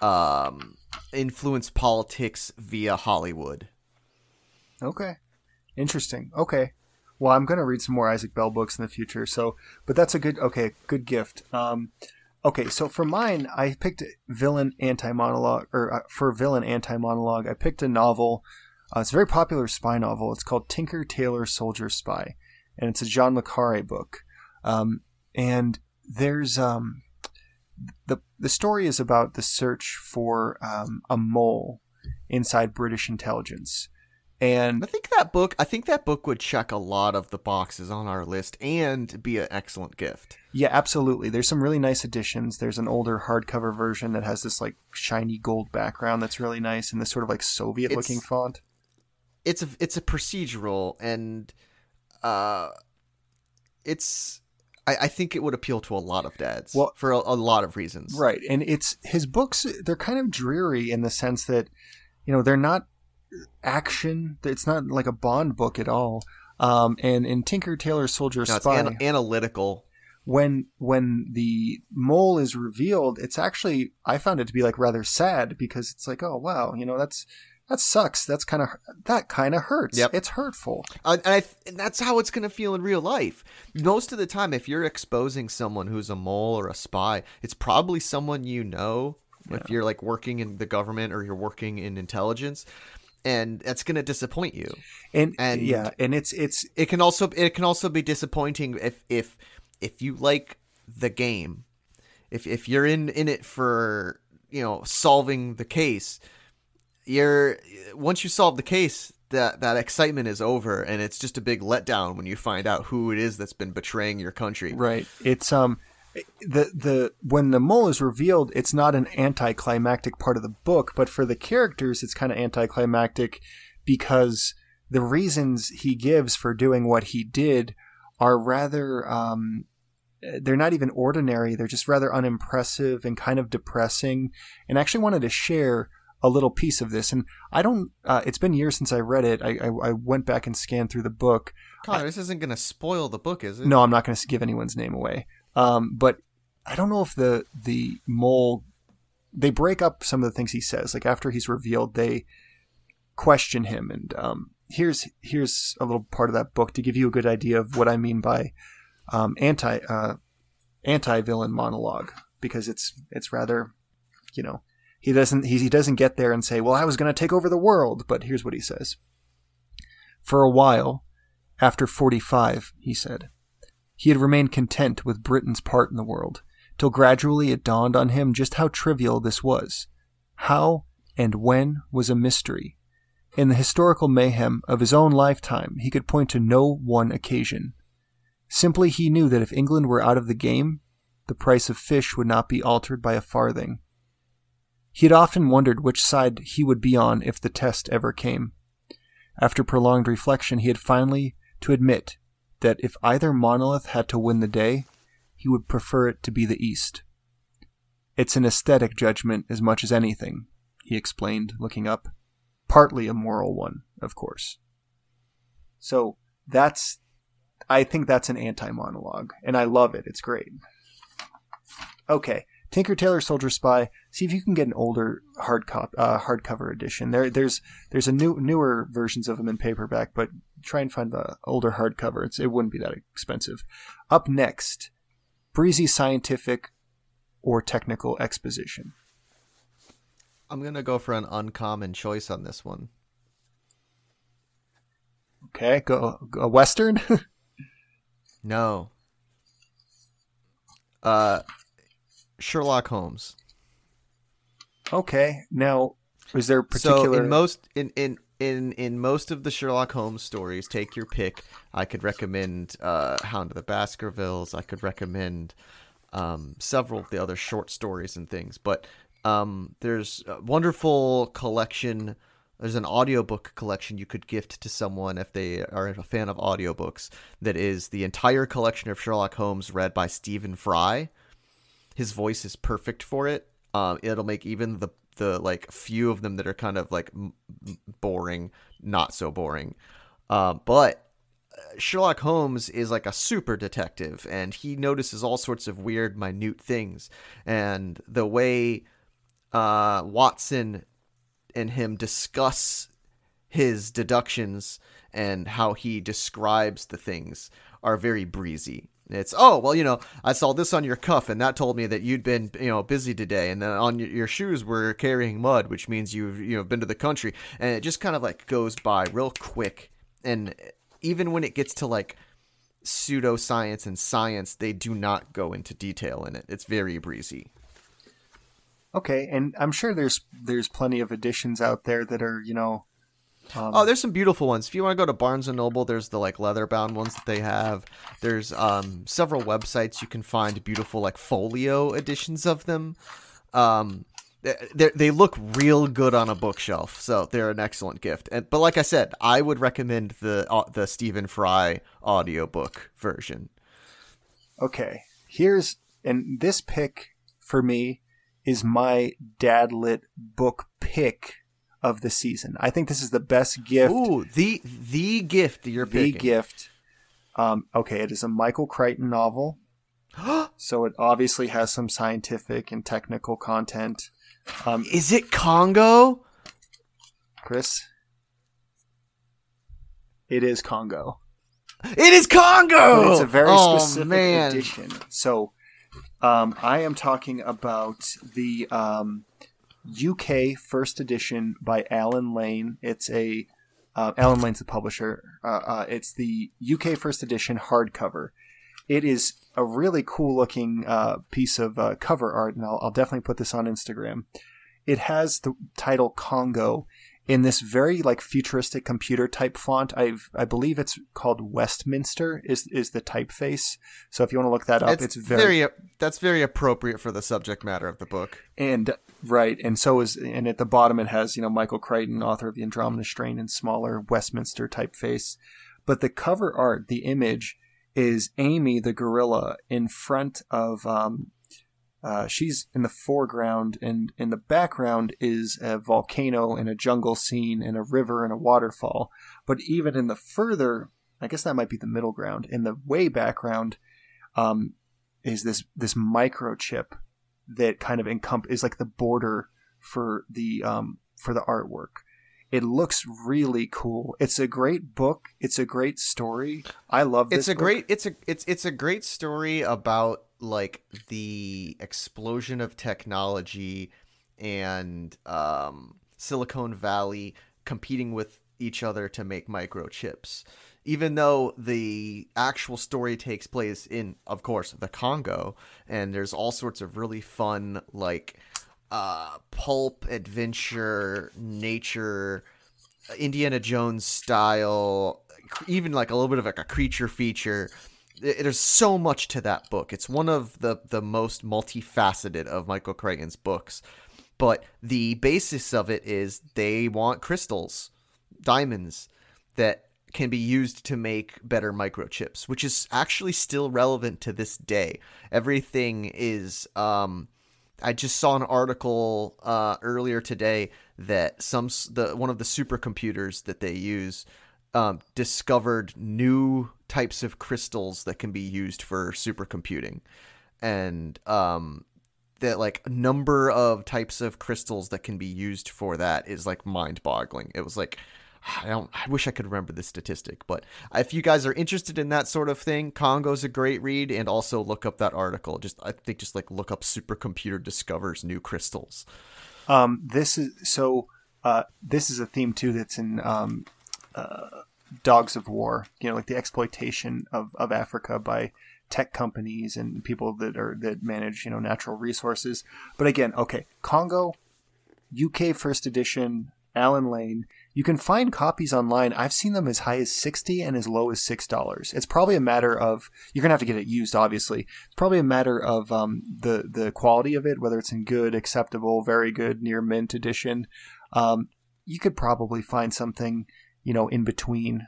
um, influence politics via Hollywood. Okay, interesting. Okay, well, I'm gonna read some more Isaac Bell books in the future. So, but that's a good. Okay, good gift. Um, okay, so for mine, I picked villain anti monologue, or uh, for villain anti monologue, I picked a novel. Uh, it's a very popular spy novel. It's called Tinker Tailor Soldier Spy, and it's a John le Carre book. Um, and there's um, the the story is about the search for um, a mole inside British intelligence, and I think that book. I think that book would check a lot of the boxes on our list and be an excellent gift. Yeah, absolutely. There's some really nice additions. There's an older hardcover version that has this like shiny gold background that's really nice and this sort of like Soviet looking font. It's a it's a procedural and uh, it's. I, I think it would appeal to a lot of dads. Well- for a, a lot of reasons. Right. And it's his books they're kind of dreary in the sense that you know, they're not action. It's not like a Bond book at all. Um, and in Tinker Tailor Soldier No, it's Spy, an- analytical. when when the mole is revealed, it's actually I found it to be like rather sad because it's like, oh wow, you know, that's that sucks. That's kind of that kind of hurts. Yep. It's hurtful. Uh, and, I, and that's how it's going to feel in real life. Most of the time, if you're exposing someone who's a mole or a spy, it's probably someone you know. If you're like working in the government or you're working in intelligence, and that's going to disappoint you. And, And- yeah, and it's it's It can also it can also be disappointing if if if you like the game, if if you're in in it for you know solving the case, you're once you solve the case that that excitement is over and it's just a big letdown when you find out who it is that's been betraying your country. right. It's um the the when the mole is revealed, it's not an anticlimactic part of the book, but for the characters, it's kind of anticlimactic because the reasons he gives for doing what he did are rather um they're not even ordinary they're just rather unimpressive and kind of depressing and I actually wanted to share a little piece of this. And I don't. Uh, it's been years since I read it. I, I, I went back and scanned through the book. Connor, this isn't going to spoil the book, is it? No, I'm not going to give anyone's name away. Um, but I don't know if the the mole they break up some of the things he says. Like after he's revealed, they question him. And um, here's here's a little part of that book to give you a good idea of what I mean by um, anti uh, anti villain monologue because it's it's rather you know he doesn't he, he doesn't get there and say well I was going to take over the world but here's what he says for a while after 45 he said he had remained content with Britain's part in the world till gradually it dawned on him just how trivial this was how and when was a mystery in the historical mayhem of his own lifetime he could point to no one occasion Simply he knew that if England were out of the game, the price of fish would not be altered by a farthing. He had often wondered which side he would be on if the test ever came. After prolonged reflection, he had finally to admit that if either monolith had to win the day, he would prefer it to be the East. It's an aesthetic judgment as much as anything, he explained, looking up. Partly a moral one, of course. So that's I think that's an anti monologue, and I love it. It's great. Okay, Tinker Tailor Soldier Spy. See if you can get an older hard cop, uh, hardcover edition. There, there's there's a new newer versions of them in paperback, but try and find the older hardcover. It's, it wouldn't be that expensive. Up next, breezy scientific or technical exposition. I'm gonna go for an uncommon choice on this one. Okay, go, go a western. No. Uh, Sherlock Holmes. Okay. Now, is there particular? So in most in in in in most of the Sherlock Holmes stories, take your pick. I could recommend uh, Hound of the Baskervilles. I could recommend um, several of the other short stories and things. But um, there's a wonderful collection there's an audiobook collection you could gift to someone if they are a fan of audiobooks that is the entire collection of Sherlock Holmes read by Stephen Fry. His voice is perfect for it. Um, it'll make even the the like few of them that are kind of like boring not so boring. Uh, but uh, Sherlock Holmes is like a super detective and he notices all sorts of weird minute things and the way uh, Watson and him discuss his deductions and how he describes the things are very breezy. It's oh well, you know, I saw this on your cuff, and that told me that you'd been you know busy today, and then on your, shoes were carrying mud, which means you've you know been to the country, and it just kind of like goes by real quick. And even when it gets to like pseudoscience and science, they do not go into detail in it. It's very breezy. Okay, and I'm sure there's there's plenty of editions out there that are you know. Um, oh, there's some beautiful ones. If you want to go to Barnes and Noble, there's the like leather bound ones that they have. There's um, several websites you can find beautiful like folio editions of them. Um, they they look real good on a bookshelf, so they're an excellent gift. And but like I said, I would recommend the uh, the Stephen Fry audiobook version. Okay, here's and this pick for me is my dad lit book pick of the season. I think this is the best gift. Ooh, the the gift you're the picking. gift. Um, okay, it is a Michael Crichton novel, so it obviously has some scientific and technical content. Um, is it Congo, Chris? It is Congo. It is Congo. But it's a very oh, specific man. edition. So um, I am talking about the um, UK first edition by Allen Lane. It's a uh, Allen Lane's the publisher. Uh, uh, it's the UK first edition hardcover. It is a really cool looking uh, piece of uh, cover art, and I'll, I'll definitely put this on Instagram. It has the title Congo in this very like futuristic computer type font. I I believe it's called Westminster is is the typeface. So if you want to look that up, it's, it's very, very that's very appropriate for the subject matter of the book. And right, and so is and at the bottom it has you know Michael Crichton, author of the Andromeda Strain, in smaller Westminster typeface. But the cover art, the image is Amy the gorilla in front of um, Uh, she's in the foreground, and in the background is a volcano and a jungle scene and a river and a waterfall. But even in the further, I guess that might be the middle ground. In the way background, um, is this this microchip that kind of encump is like the border for the um, for the artwork. It looks really cool. It's a great book. It's a great story. I love this. It's a book. great it's a it's it's a great story about like the explosion of technology and um, Silicon Valley competing with each other to make microchips. Even though the actual story takes place in, of course, the Congo, and there's all sorts of really fun, like, uh, pulp adventure, nature, Indiana Jones style, even like a little bit of like a creature feature. There's so much to that book. It's one of the the most multifaceted of Michael Crichton's books. But the basis of it is they want crystals, diamonds that can be used to make better microchips, which is actually still relevant to this day. Everything is um I just saw an article uh, earlier today that some the one of the supercomputers that they use um, discovered new types of crystals that can be used for supercomputing, and um, that like number of types of crystals that can be used for that is like mind-boggling. It was like I don't. I wish I could remember the statistic, but if you guys are interested in that sort of thing, Congo's a great read, and also look up that article. Just I think just like look up supercomputer discovers new crystals. Um, this is so. Uh, this is a theme too that's in um, uh, Dogs of War. You know, like the exploitation of, of Africa by tech companies and people that are that manage you know natural resources. But again, okay, Congo, UK first edition, Allen Lane. You can find copies online. I've seen them as high as sixty and as low as six dollars. It's probably a matter of you're gonna have to get it used. Obviously, it's probably a matter of um, the the quality of it, whether it's in good, acceptable, very good, near mint edition. Um, you could probably find something, you know, in between,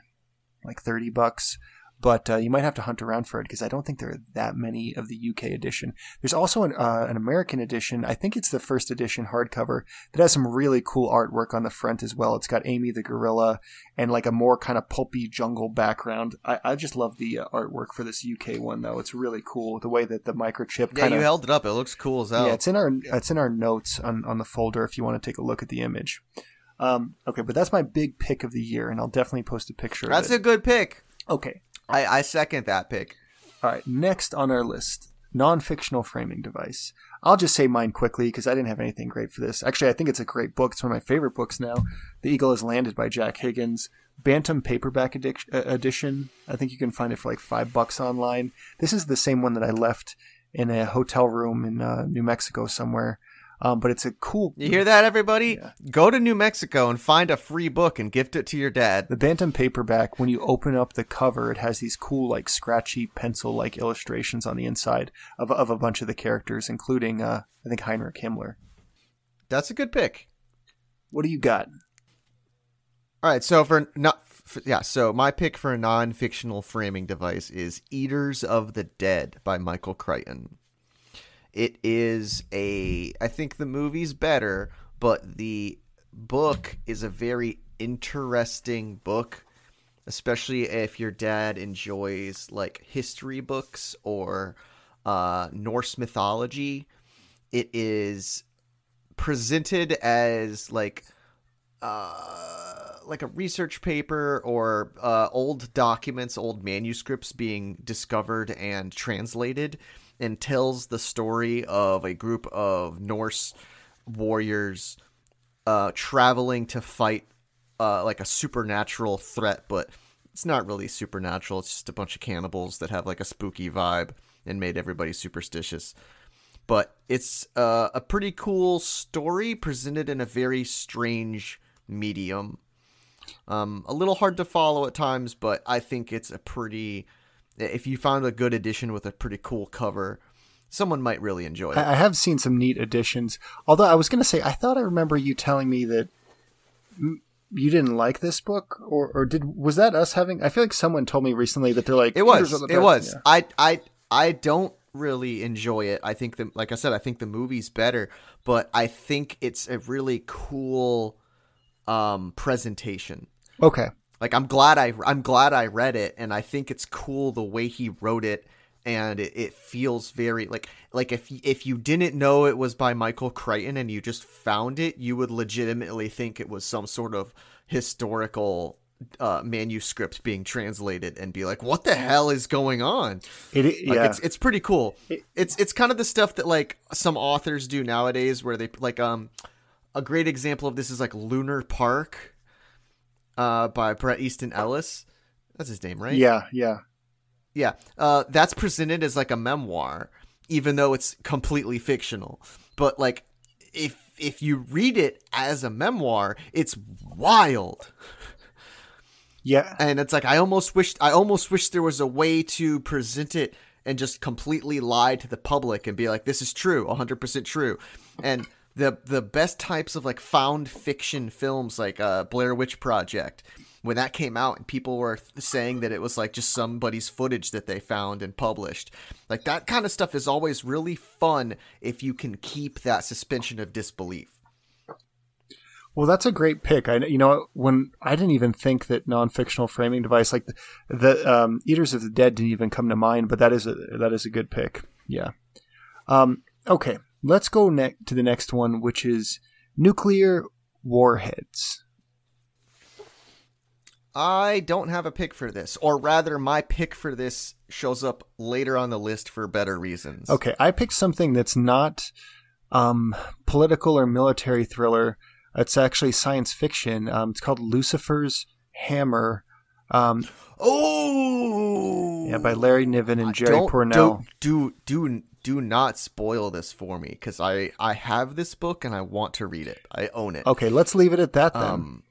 like thirty bucks. But uh, you might have to hunt around for it because I don't think there are that many of the UK edition. There's also an, uh, an American edition. I think it's the first edition hardcover that has some really cool artwork on the front as well. It's got Amy the gorilla and like a more kind of pulpy jungle background. I, I just love the uh, artwork for this UK one though. It's really cool the way that the microchip Yeah, kind you of held it up. It looks cool as hell. yeah, it's in our it's in our notes on, on the folder if you want to take a look at the image. Um, okay, but that's my big pick of the year, and I'll definitely post a picture. That's a good pick. okay. I, I second that pick. All right, next on our list, non-fictional framing device. I'll just say mine quickly because I didn't have anything great for this. Actually, I think it's a great book. It's one of my favorite books now. The Eagle Has Landed by Jack Higgins. Bantam paperback uh, edition. I think you can find it for like five bucks online. This is the same one that I left in a hotel room in uh, New Mexico somewhere. Um, but it's a cool. You hear that, everybody? Yeah. Go to New Mexico and find a free book and gift it to your dad. The Bantam paperback, when you open up the cover, it has these cool, like scratchy pencil like illustrations on the inside of, of a bunch of the characters, including, uh, I think, Heinrich Himmler. That's a good pick. What do you got? All right, so for not yeah, so my pick for a non-fictional framing device is Eaters of the Dead by Michael Crichton. It is a I think the movie's better, but the book is a very interesting book, especially if your dad enjoys like history books or uh, Norse mythology. It is presented as like uh, like a research paper or uh, old documents, old manuscripts being discovered and translated, and tells the story of a group of Norse warriors uh, traveling to fight uh, like a supernatural threat, but it's not really supernatural. It's just a bunch of cannibals that have like a spooky vibe and made everybody superstitious but it's uh, a pretty cool story presented in a very strange medium. Um, a little hard to follow at times, but I think it's a pretty. If you found a good edition with a pretty cool cover, someone might really enjoy it. I have seen some neat additions. Although I was going to say, I thought I remember you telling me that you didn't like this book, or, or did was that us having? I feel like someone told me recently that they're like It was. It was. Yeah. I I I don't really enjoy it. I think the like I said, I think the movie's better, but I think it's a really cool um presentation. Okay. Like I'm glad I I'm glad I read it and I think it's cool the way he wrote it and it, it feels very like like if if you didn't know it was by Michael Crichton and you just found it, you would legitimately think it was some sort of historical uh, manuscript being translated and be like, "What the hell is going on?" It, Like, yeah. it's it's pretty cool. It's it's kind of the stuff that like some authors do nowadays, where they like um a great example of this is like Lunar Park, uh, by Bret Easton Ellis. That's his name, right? yeah. Yeah. Yeah. Uh, that's presented as like a memoir, even though it's completely fictional. But like, if if you read it as a memoir, it's wild Yeah. and it's like I almost wished I almost wish there was a way to present it and just completely lie to the public and be like this is true 100% true and the the best types of like found fiction films like uh Blair Witch Project when that came out and people were saying that it was like just somebody's footage that they found and published like that kind of stuff is always really fun if you can keep that suspension of disbelief Well, that's a great pick. I, you know, when I didn't even think that non-fictional framing device like the, the um, Eaters of the Dead didn't even come to mind, but that is a that is a good pick. Yeah. Um, okay, let's go ne- to the next one, which is nuclear warheads. I don't have a pick for this, or rather, my pick for this shows up later on the list for better reasons. Okay, I picked something that's not um, political or military thriller. It's actually science fiction. Um, it's called Lucifer's Hammer. Um, Oh, yeah, by Larry Niven and Jerry don't, Pournelle. Don't, do do do not spoil this for me because I I have this book and I want to read it. I own it. Okay, let's leave it at that then. Um,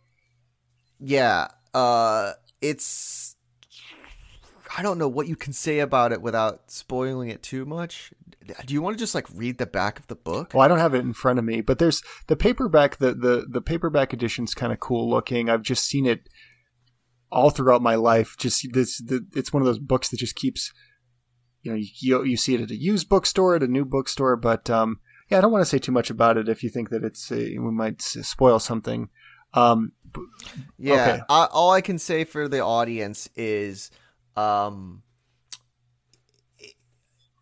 yeah. Uh, it's. I don't know what you can say about it without spoiling it too much. Do you want to just like read the back of the book? Well, I don't have it in front of me, but there's the paperback. The the the paperback edition's kind of cool looking. I've just seen it all throughout my life. Just this, the, it's one of those books that just keeps, you know, you, you you see it at a used bookstore, at a new bookstore. But um, yeah, I don't want to say too much about it. If you think that it's uh, we might spoil something. Um, Yeah. Okay. I, all I can say for the audience is, um,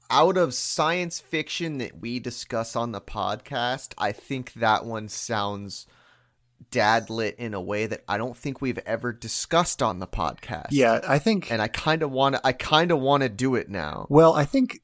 out of science fiction that we discuss on the podcast, I think that one sounds dad lit in a way that I don't think we've ever discussed on the podcast. yeah, I think. And I kind of want to. I kind of want to do it now. Well, I think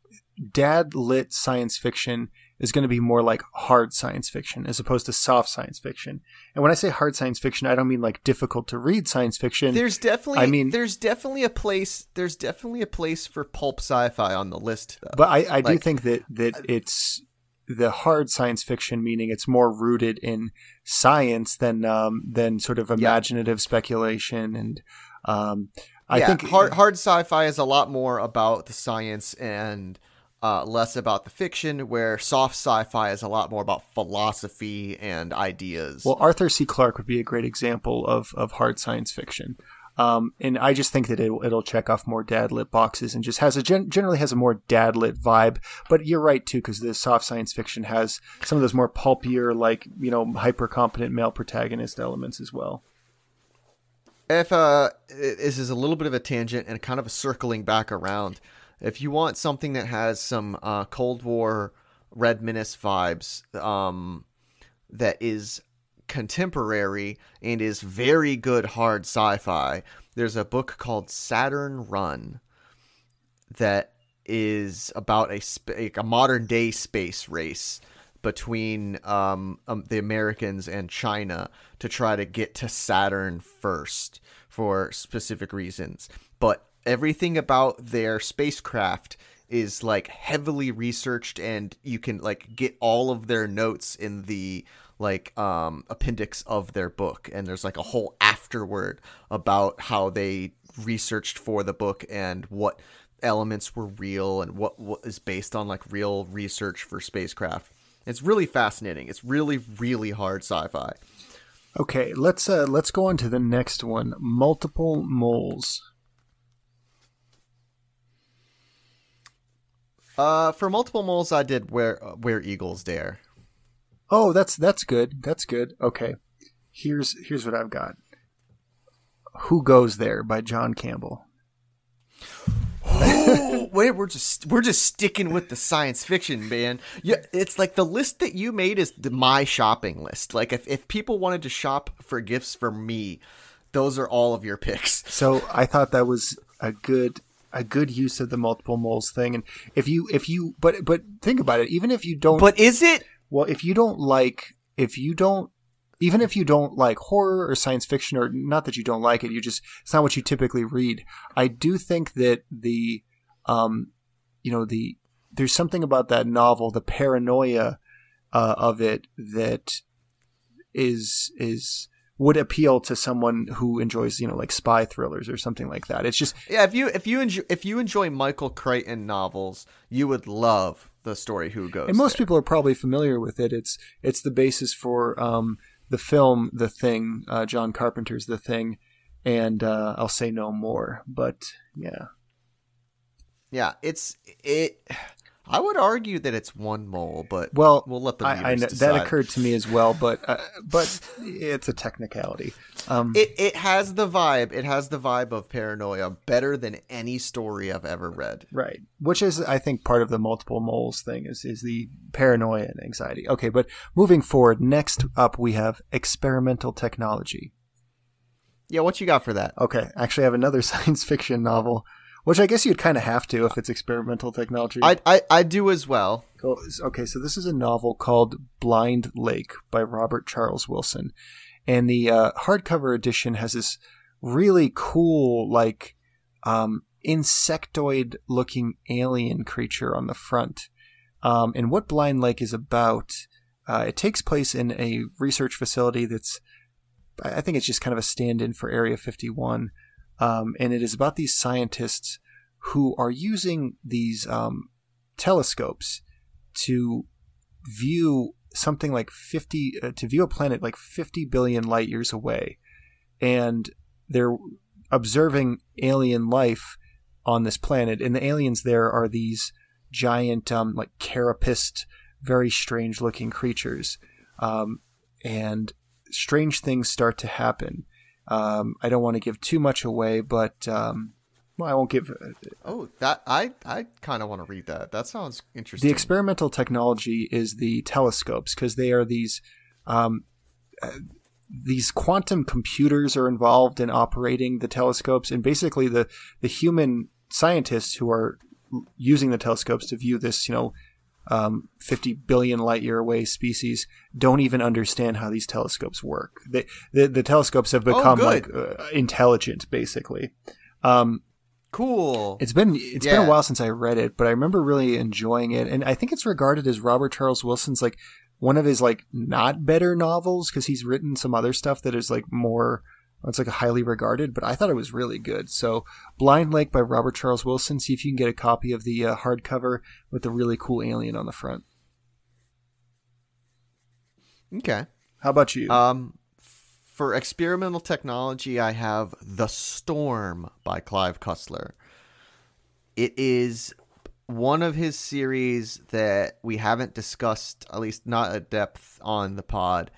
dad lit science fiction is going to be more like hard science fiction as opposed to soft science fiction. And when I say hard science fiction, I don't mean like difficult to read science fiction. There's definitely. I mean- there's definitely a place. There's definitely a place for pulp sci-fi on the list, though. but I, I do think that that it's the hard science fiction, meaning it's more rooted in science than um, than sort of imaginative speculation. And um, I yeah, think hard hard sci-fi is a lot more about the science and uh, less about the fiction, where soft sci-fi is a lot more about philosophy and ideas. Well, Arthur C. Clarke would be a great example of, of hard science fiction. Um, and I just think that it'll, it'll check off more dad lit boxes and just has a gen- generally has a more dad lit vibe. But you're right too, because the soft science fiction has some of those more pulpier, like you know, hyper competent male protagonist elements as well. if uh, this is a little bit of a tangent and kind of a circling back around, if you want something that has some uh, Cold War Red Menace vibes, um, that is contemporary and is very good hard sci-fi, there's a book called Saturn Run that is about a sp- a modern day space race between um, um, the Americans and China to try to get to Saturn first for specific reasons. But everything about their spacecraft is like heavily researched and you can like get all of their notes in the like um appendix of their book and there's like a whole afterword about how they researched for the book and what elements were real and what, what is based on like real research for spacecraft. It's really fascinating. It's really really hard sci-fi. Okay, let's uh, let's go on to the next one. Multiple moles. Uh, for multiple moles, I did where uh, where eagles dare. Oh, that's that's good. That's good. Okay. Here's here's what I've got. Who goes there by John Campbell. oh, wait, we're just we're just sticking with the science fiction, man. Yeah, it's like the list that you made is the, my shopping list. Like if if people wanted to shop for gifts for me, those are all of your picks. So I thought that was a good a good use of the multiple moles thing. And if you if you but but think about it, even if you don't But is it well, if you don't like if you don't even if you don't like horror or science fiction or not that you don't like it, you just it's not what you typically read. I do think that the um you know the there's something about that novel, the paranoia uh, of it that is is would appeal to someone who enjoys, you know, like spy thrillers or something like that. It's just yeah. If you if you enjoy if you enjoy Michael Crichton novels, you would love the story Who Goes. And most there. people are probably familiar with it. It's it's the basis for um, the film The Thing, uh, John Carpenter's The Thing, and uh, I'll say no more. But yeah, yeah, it's it. I would argue that it's one mole, but well, we'll let the I, I know, that occurred to me as well, but uh, but it's a technicality. Um, it it has the vibe. It has the vibe of paranoia better than any story I've ever read. Right, which is I think part of the multiple moles thing is is the paranoia and anxiety. Okay, but moving forward, next up we have experimental technology. Yeah, what you got for that? Okay, actually, I have another science fiction novel which I guess you'd kind of have to if it's experimental technology. I, I, I do as well. Okay, so this is a novel called Blind Lake by Robert Charles Wilson, and the uh, hardcover edition has this really cool, like, um, insectoid-looking alien creature on the front. Um, and what Blind Lake is about, uh, it takes place in a research facility that's, I think it's just kind of a stand-in for Area 51. Um, and it is about these scientists who are using these um, telescopes to view something like 50 uh, to view a planet like 50 billion light years away. And they're observing alien life on this planet. And the aliens there are these giant um, like carapaced very strange looking creatures. Um, and strange things start to happen um, I don't want to give too much away, but um, well, I won't give. Uh, oh, that I I kind of want to read that. That sounds interesting. The experimental technology is the telescopes because they are these. Um, uh, these quantum computers are involved in operating the telescopes, and basically the the human scientists who are using the telescopes to view this, you know, um, 50 billion light year away species don't even understand how these telescopes work. They, the, the telescopes have oh, become oh, like uh, intelligent, basically. Um, cool. It's been it's yeah. been a while since I read it, but I remember really enjoying it, and I think it's regarded as Robert Charles Wilson's like one of his like not better novels because he's written some other stuff that is like more it's like highly regarded, but I thought it was really good. So, Blind Lake by Robert Charles Wilson. See if you can get a copy of the uh, hardcover with the really cool alien on the front. Okay. How about you? Um, for experimental technology, I have The Storm by Clive Cussler. It is one of his series that we haven't discussed, at least not at depth on the pod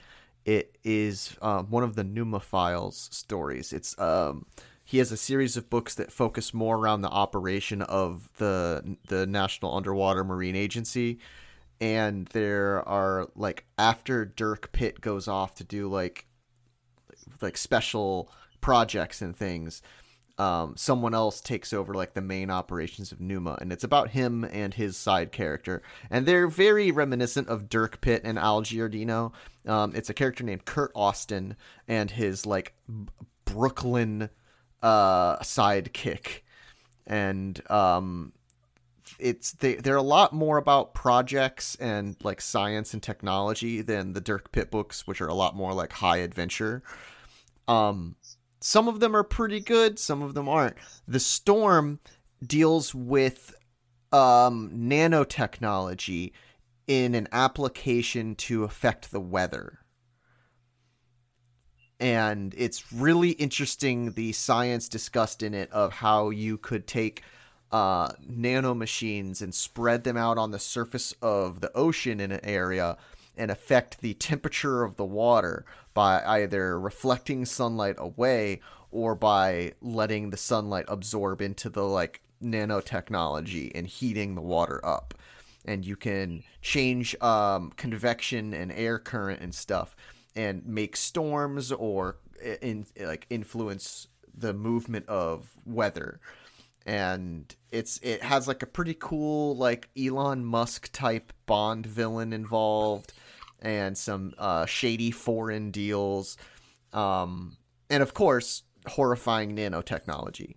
it is um, one of the Numa stories. It's um, he has a series of books that focus more around the operation of the the National Underwater Marine Agency, and there are like after Dirk Pitt goes off to do like like special projects and things um, someone else takes over like the main operations of Numa, and it's about him and his side character, and they're very reminiscent of Dirk Pitt and Al Giordino. Um, it's a character named Kurt Austin and his like Brooklyn uh, sidekick, and um, it's they they're a lot more about projects and like science and technology than the Dirk Pitt books, which are a lot more like high adventure. Um, some of them are pretty good, some of them aren't. The Storm deals with um, nanotechnology in an application to affect the weather. And it's really interesting the science discussed in it of how you could take uh, nanomachines and spread them out on the surface of the ocean in an area and affect the temperature of the water by either reflecting sunlight away or by letting the sunlight absorb into the like nanotechnology and heating the water up. And you can change um, convection and air current and stuff and make storms or in like influence the movement of weather. And it's it has like a pretty cool like Elon Musk type Bond villain involved and some uh, shady foreign deals um, and of course horrifying nanotechnology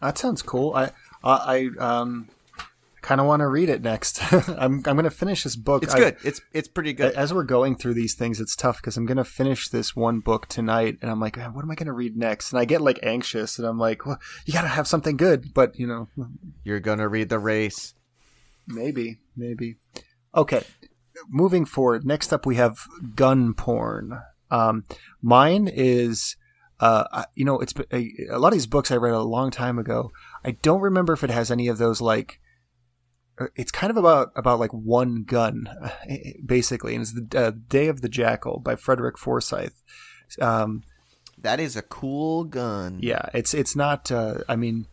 That sounds cool. I I, I um kind of want to read it next. I'm I'm going to finish this book. it's I- good it's it's pretty good as we're going through these things, it's tough because I'm going to finish this one book tonight, and I'm like, "Man, what am I going to read next? And I get like anxious, and I'm like, well, you got to have something good, but you know, you're gonna read the race maybe, maybe. Okay, moving forward. Next up, we have gun porn. Um, mine is, uh, you know, it's a, a lot of these books I read a long time ago. I don't remember if it has any of those like. uh, It's kind of about about like one gun, basically, and it's the uh, Day of the Jackal by Frederick Forsyth. Um, that is a cool gun yeah, it's it's not. Uh, I mean,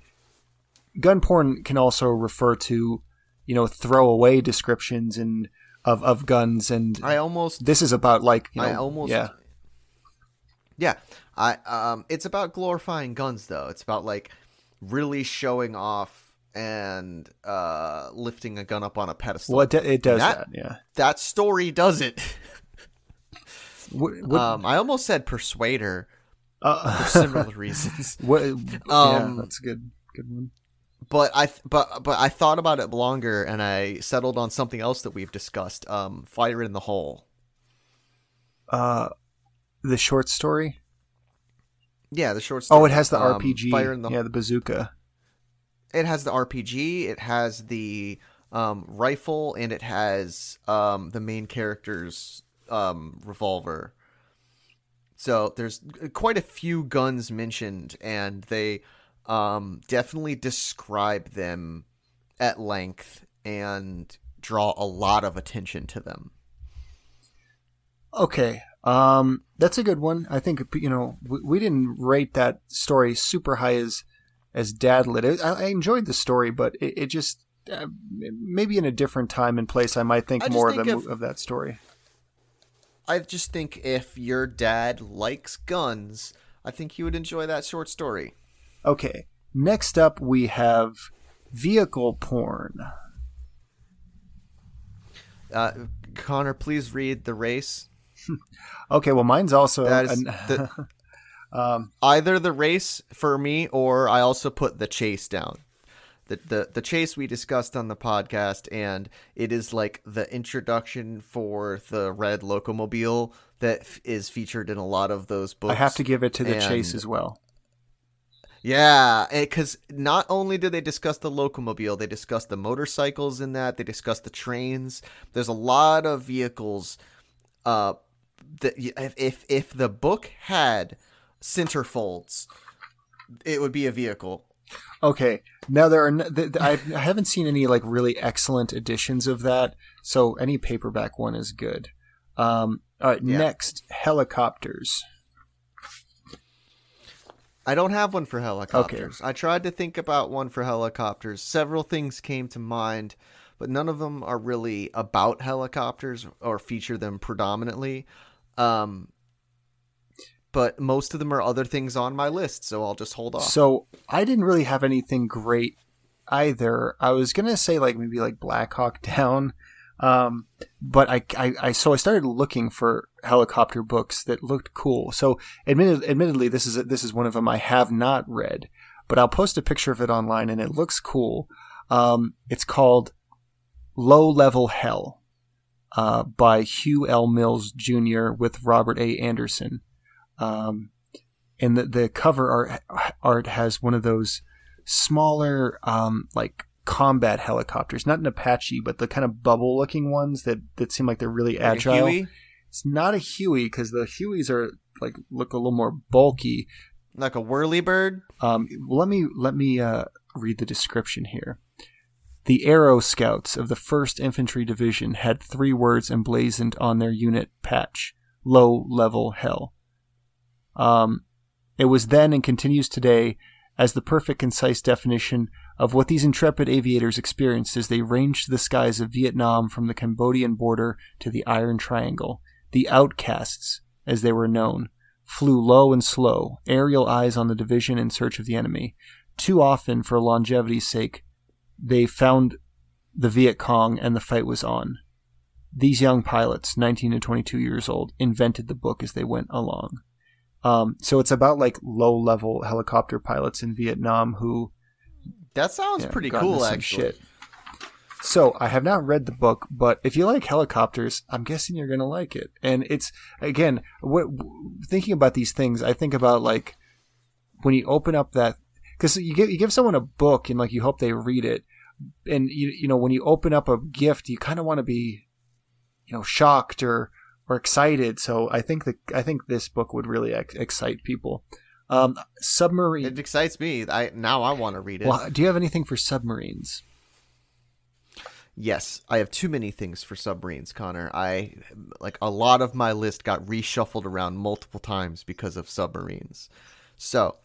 gun porn can also refer to, you know, throwaway descriptions and of of guns, and I almost this is about like you know, I almost yeah Yeah. I um it's about glorifying guns though. It's about like really showing off and uh lifting a gun up on a pedestal. well it, it does That- that, yeah. That story does it. What, what, um I almost said persuader uh, for similar reasons. what, yeah, Um, that's a good good one. But I th- but but I thought about it longer and I settled on something else that we've discussed. Um Fire in the Hole. Uh, the short story. Yeah, the short story. Oh, it has the Um, RPG. Fire in the yeah, the bazooka. it has the RPG, it has the um, rifle, and it has um, the main character's um, revolver. So there's quite a few guns mentioned, and they um, definitely describe them at length and draw a lot of attention to them. Okay. Um, that's a good one. I think you know we, we didn't rate that story super high as as Dadlit. It, I, I enjoyed the story, but it, it just uh, maybe in a different time and place, I might think I more think of, if- of that story. I just think if your dad likes guns, I think he would enjoy that short story. Okay. Next up, we have vehicle porn. Uh, Connor, please read the race. Okay, well, mine's also That is an- the, um, either the race for me, or I also put the chase down. The, the the chase we discussed on the podcast, and it is like the introduction for the red locomobile that f- is featured in a lot of those books. I have to give it to the chase as well. Yeah, because not only do they discuss the locomobile, they discuss the motorcycles in that. They discuss the trains. There's a lot of vehicles. Uh, that if if if the book had centerfolds, it would be a vehicle. Okay, now there are n- th- th- I I haven't seen any like really excellent editions of that, so any paperback one is good. Um, all right, Yeah. next helicopters. I don't have one for helicopters. I tried to think about one for helicopters. Several things came to mind, but none of them are really about helicopters or feature them predominantly. Um, but most of them are other things on my list, so I'll just hold off. So I didn't really have anything great either. I was gonna say like maybe like Black Hawk Down, um, but I, I, I so I started looking for helicopter books that looked cool. So admitted, admittedly, this is this is one of them I have not read, but I'll post a picture of it online and it looks cool. Um, it's called Low Level Hell uh, by Hugh L. Mills Jr. with Robert A. Anderson. Um, and the, the cover art, art has one of those smaller, um, like combat helicopters, not an Apache, but the kind of bubble looking ones that, that seem like they're really Like agile. It's not a Huey because the Hueys are like look a little more bulky. like a whirly bird. Um, let me let me uh, read the description here. The Aero Scouts of the 1st Infantry Division had three words emblazoned on their unit patch low level hell. Um, it was then and continues today as the perfect, concise definition of what these intrepid aviators experienced as they ranged the skies of Vietnam from the Cambodian border to the Iron Triangle. The outcasts, as they were known, flew low and slow, aerial eyes on the division in search of the enemy. Too often, for longevity's sake, they found the Viet Cong and the fight was on. These young pilots, 19 to 22 years old, invented the book as they went along. Um, so it's about like low level helicopter pilots in Vietnam who. That sounds yeah, pretty cool, actually. shit. So I have not read the book, but if you like helicopters, I'm guessing you're gonna like it. And it's again, what, thinking about these things, I think about like when you open up that because you give you give someone a book and like you hope they read it, and you you know when you open up a gift, you kind of want to be, you know, shocked or or excited. So I think that I think this book would really ex- excite people. Um, submarine. It excites me. I now I want to read it. Well, do you have anything for submarines? Yes, I have too many things for submarines, Connor. I like a lot of my list got reshuffled around multiple times because of submarines. So,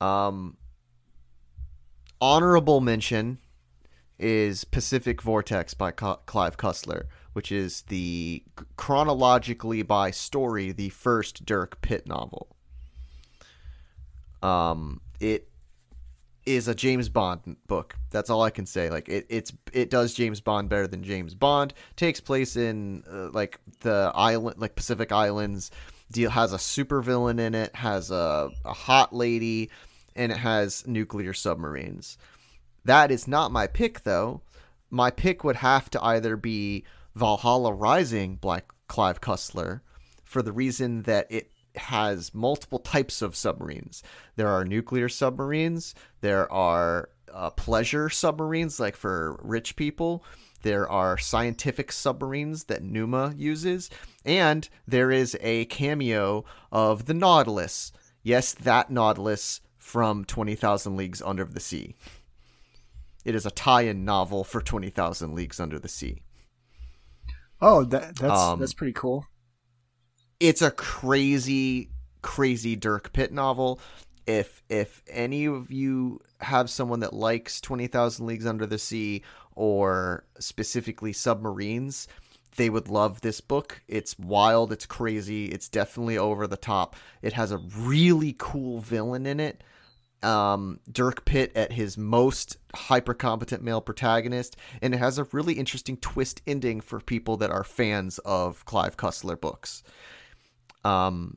um honorable mention is Pacific Vortex by Clive Cussler, which is the chronologically by story the first Dirk Pitt novel. Um it is a James Bond book. That's all I can say. Like it, it's it does James Bond better than James Bond. Takes place in uh, like the island, like Pacific Islands. Deal has a supervillain in it. Has a a hot lady, and it has nuclear submarines. That is not my pick though. My pick would have to either be Valhalla Rising, Black Clive Cussler, for the reason that it has multiple types of submarines. There are nuclear submarines, there are uh, pleasure submarines, like for rich people. There are scientific submarines that Numa uses, and there is a cameo of the Nautilus. Yes, that Nautilus from 20,000 Leagues Under the Sea. It is a tie in novel for 20,000 Leagues Under the Sea. Oh, that that's Um, that's pretty cool. It's a crazy crazy dirk pitt novel. If if any of you have someone that likes 20000 leagues under the sea or specifically submarines they would love this book. It's wild. It's crazy. It's definitely over the top. It has a really cool villain in it. Um, Dirk Pitt at his most hyper competent male protagonist, and it has a really interesting twist ending for people that are fans of Clive Cussler books. Um,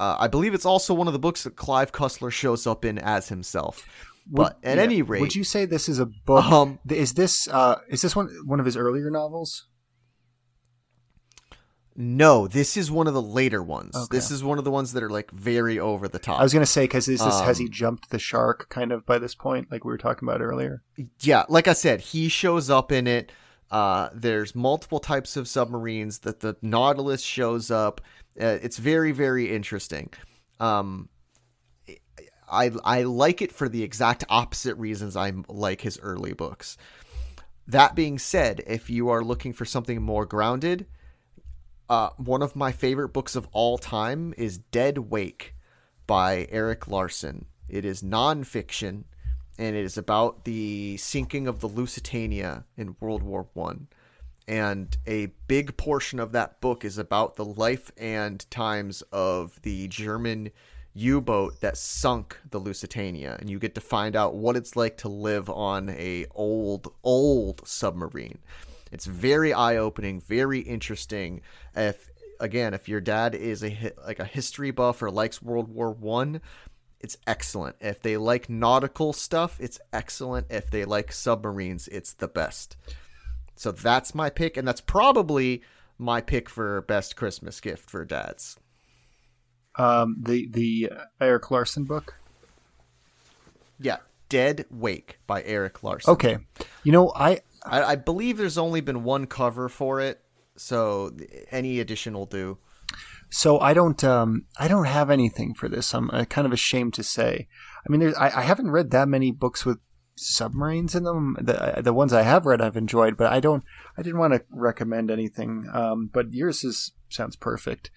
uh, I believe it's also one of the books that Clive Cussler shows up in as himself. But Would- at yeah. any rate, would you say this is a book? um, is this uh, is this one one of his earlier novels? no, this is one of the later ones. Okay. This is one of the ones that are like very over the top. I was gonna say because is this has he Um, jumped the shark kind of by this point, like we were talking about earlier? yeah, like I said, he shows up in it. Uh, there's multiple types of submarines that the Nautilus shows up. Uh, it's very, very interesting. Um, I I like it for the exact opposite reasons I like his early books. That being said, if you are looking for something more grounded, uh, one of my favorite books of all time is Dead Wake by Erik Larson. It is nonfiction, and it is about the sinking of the Lusitania in World War One. And a big portion of that book is about the life and times of the German U-boat that sunk the Lusitania, and you get to find out what it's like to live on a old, old submarine. It's very eye-opening, very interesting. If again, if your dad is a like a history buff or likes World War One, it's excellent. If they like nautical stuff, it's excellent. If they like submarines, it's the best. So that's my pick, and that's probably my pick for best Christmas gift for dads. Um, the the Erik Larson book. Yeah, Dead Wake by Erik Larson. Okay, you know I I, I believe there's only been one cover for it, so any edition will do. So I don't, um, I don't have anything for this. I'm uh, kind of ashamed to say. I mean, I, I haven't read that many books with submarines in them. The the ones I have read, I've enjoyed, but I don't. I didn't want to recommend anything. Um, but yours is sounds perfect.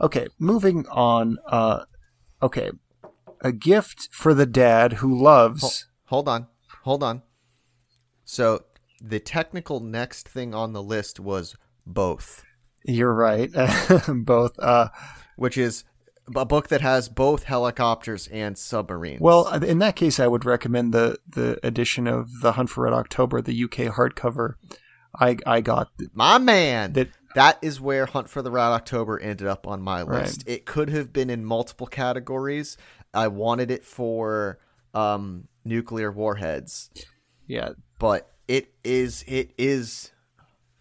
Okay, moving on. Uh, okay, a gift for the dad who loves. Hold on, hold on. So the technical next thing on the list was both. You're right. both. Uh, which is a book that has both helicopters and submarines. Well, in that case, I would recommend the the edition of the Hunt for Red October, the UK hardcover. I I got my man. That that is where Hunt for the Red October ended up on my list. Right. It could have been in multiple categories. I wanted it for um, nuclear warheads. Yeah, but it is it is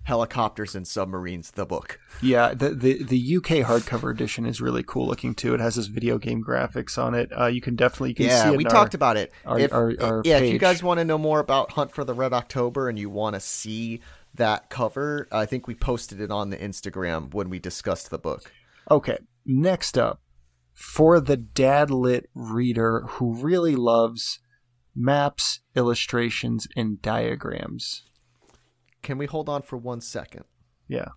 helicopters and submarines the book. Yeah the, the the uk hardcover edition is really cool looking too. It has this video game graphics on it. Uh, you can definitely you can yeah we talked our, about it. our, if, our, yeah page. if you guys want to know more about hunt for the red october and you want to see that cover i think we posted it on the instagram when we discussed the book. Okay next up for the dad lit reader who really loves maps illustrations and diagrams can we hold on for one second? Yeah.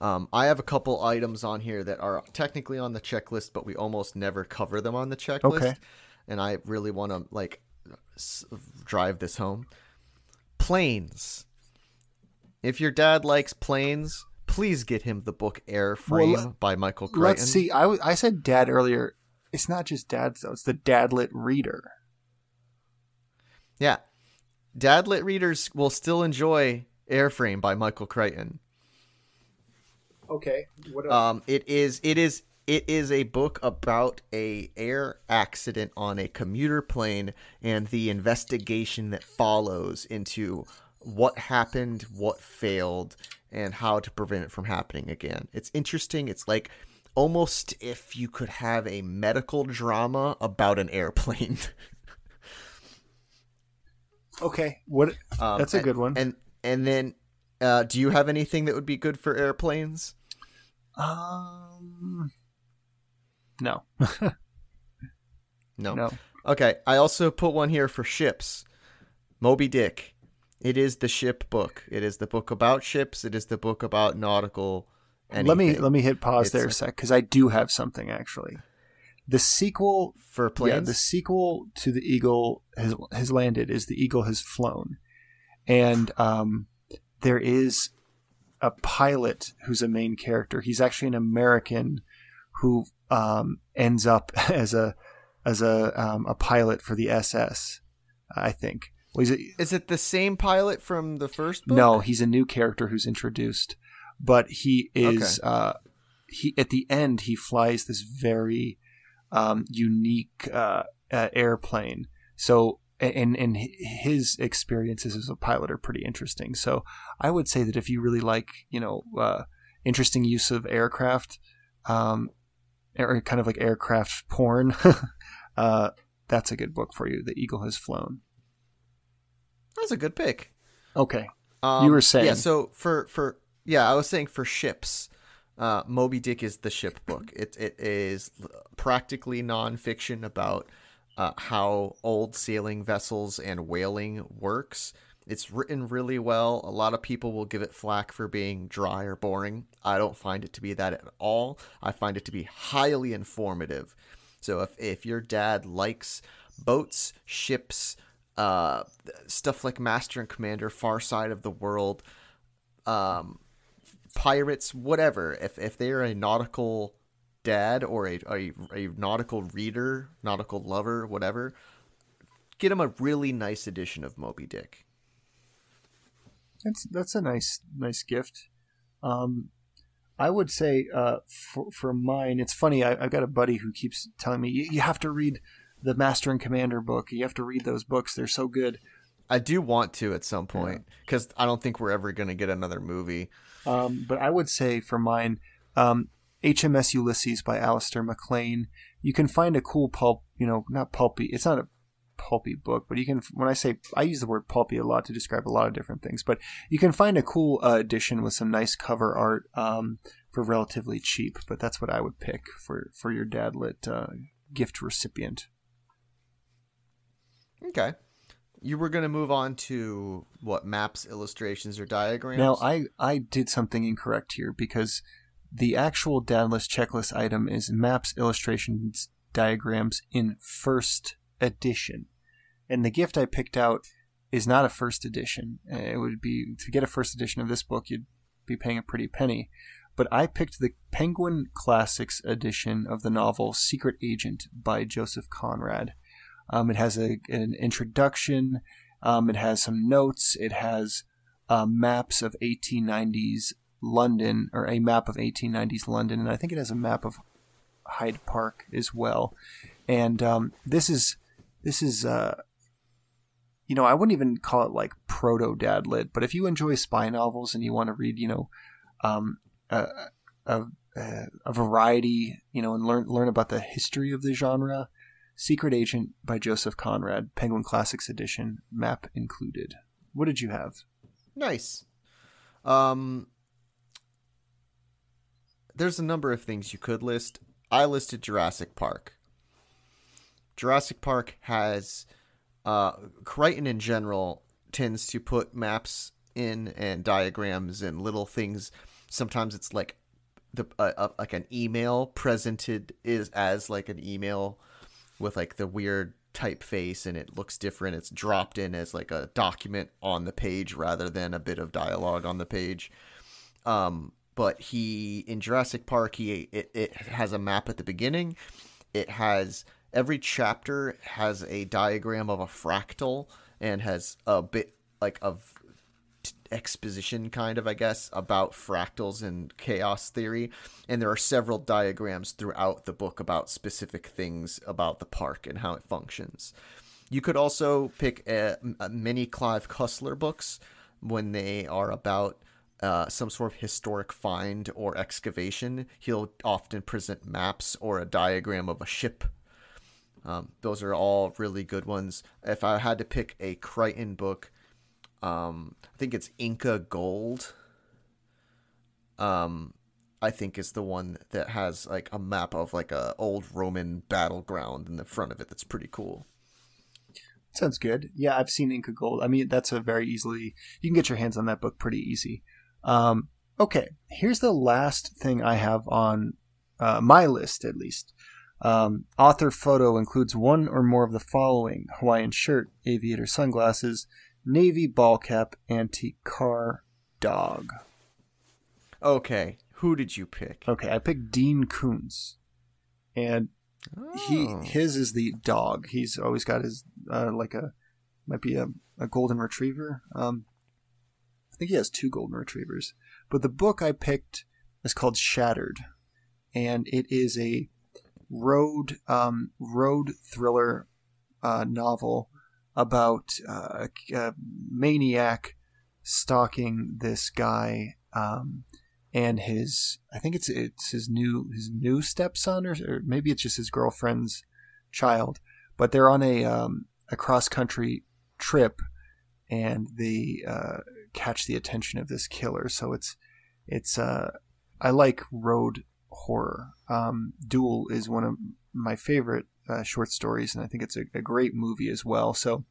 Um, I have a couple items on here that are technically on the checklist, but we almost never cover them on the checklist. Okay. And I really want to like s- drive this home. Planes. If your dad likes planes, please get him the book Airframe well, by Michael Crichton. Let's see. I, w- I said dad earlier. It's not just dads though. It's the dadlit reader. Yeah, Dadlit readers will still enjoy Airframe by Michael Crichton. Okay. What um it is it is it is a book about a air accident on a commuter plane and the investigation that follows into what happened, what failed, and how to prevent it from happening again. It's interesting. It's like almost if you could have a medical drama about an airplane. Okay, what? Um, that's a and, good one. And and then, uh, do you have anything that would be good for airplanes? Um, no. no. No. Okay, I also put one here for ships. Moby Dick. It is the ship book. It is the book about ships. It is the book about nautical. Anything. Let me let me hit pause it's there a sec because I do have something actually. The sequel for planes. Yeah, the sequel to the Eagle has has landed is the Eagle has flown, and um, there is a pilot who's a main character. He's actually an American who um, ends up as a as a um, a pilot for the SS. I think. Well, it, is it the same pilot from the first book? No, he's a new character who's introduced, but he is. Okay. Uh, he at the end he flies this very um, unique uh, uh, airplane. So, and and his experiences as a pilot are pretty interesting. So, I would say that if you really like, you know, uh, interesting use of aircraft, um, or kind of like aircraft porn, uh, that's a good book for you. The Eagle has flown. That's a good pick. Okay, um, you were saying yeah. So for for yeah, I was saying for ships. Uh, Moby Dick is the ship book. It it is practically nonfiction about uh, how old sailing vessels and whaling works. It's written really well. A lot of people will give it flack for being dry or boring. I don't find it to be that at all. I find it to be highly informative. So if if your dad likes boats, ships, uh, stuff like Master and Commander, Far Side of the World, um, pirates, whatever. If if they're a nautical dad or a, a, a nautical reader, nautical lover, whatever, get them a really nice edition of Moby Dick. That's that's a nice nice gift. Um, I would say uh, for for mine, it's funny. I, have got a buddy who keeps telling me you, you have to read the Master and Commander book. You have to read those books; they're so good. I do want to at some point because yeah. I don't think we're ever going to get another movie. Um, but I would say for mine, um, HMS Ulysses by Alistair MacLean. You can find a cool pulp, you know, not pulpy. It's not a pulpy book, but you can. When I say I use the word pulpy a lot to describe a lot of different things, but you can find a cool uh, edition with some nice cover art um, for relatively cheap. But that's what I would pick for for your dadlit uh, gift recipient. Okay. You were going to move on to what maps, illustrations, or diagrams? Now, I, I did something incorrect here because the actual dad list checklist item is maps, illustrations, diagrams in first edition. And the gift I picked out is not a first edition. Uh, It would be to get a first edition of this book, you'd be paying a pretty penny. But I picked the Penguin Classics edition of the novel Secret Agent by Joseph Conrad. Um, it has a, an introduction. Um, it has some notes. It has uh, maps of 1890s London, or a map of 1890s London, and I think it has a map of Hyde Park as well. And um, this is this is uh, you know I wouldn't even call it like proto dad lit, but if you enjoy spy novels and you want to read you know um, a, a a variety you know and learn learn about the history of the genre, Secret Agent by Joseph Conrad, Penguin Classics edition, map included. What did you have? Nice. Um, there's a number of things you could list. I listed Jurassic Park. Jurassic Park has uh, Crichton in general tends to put maps in and diagrams and little things. Sometimes it's like the uh, uh, like an email presented is as like an email with like the weird typeface and it looks different. It's dropped in as like a document on the page rather than a bit of dialogue on the page. Um, but he in Jurassic Park, he it, it has a map at the beginning. It has every chapter has a diagram of a fractal and has a bit like of exposition kind of i guess about fractals and chaos theory. And there are several diagrams throughout the book about specific things about the park and how it functions. You could also pick a, a many clive cussler books when they are about uh, some sort of historic find or excavation. He'll often present maps or a diagram of a ship. Um, those are all really good ones. If I had to pick a Crichton book, um, I think it's Inca Gold. Um, I think is the one that has like a map of like a old Roman battleground in the front of it. That's pretty cool. Sounds good. Yeah, I've seen Inca Gold. I mean, that's a very easily you can get your hands on that book pretty easy. Um, okay, here's the last thing I have on uh, my list, at least. Um, author photo includes one or more of the following: Hawaiian shirt, aviator sunglasses, navy ball cap, antique car, dog. Okay, who did you pick? Okay, I picked Dean Koontz, and he Oh. his is the dog. He's always got his uh, like a might be a, a golden retriever. Um, I think he has two golden retrievers. But the book I picked is called Shattered, and it is a road um, road thriller uh, novel about uh, a, maniac stalking this guy um, and his I think it's it's his new his new stepson or, or maybe it's just his girlfriend's child, but they're on a um, a cross country trip and they uh, catch the attention of this killer. So it's it's uh, I like road horror. Um, Duel is one of my favorite uh, short stories, and I think it's a, a great movie as well. So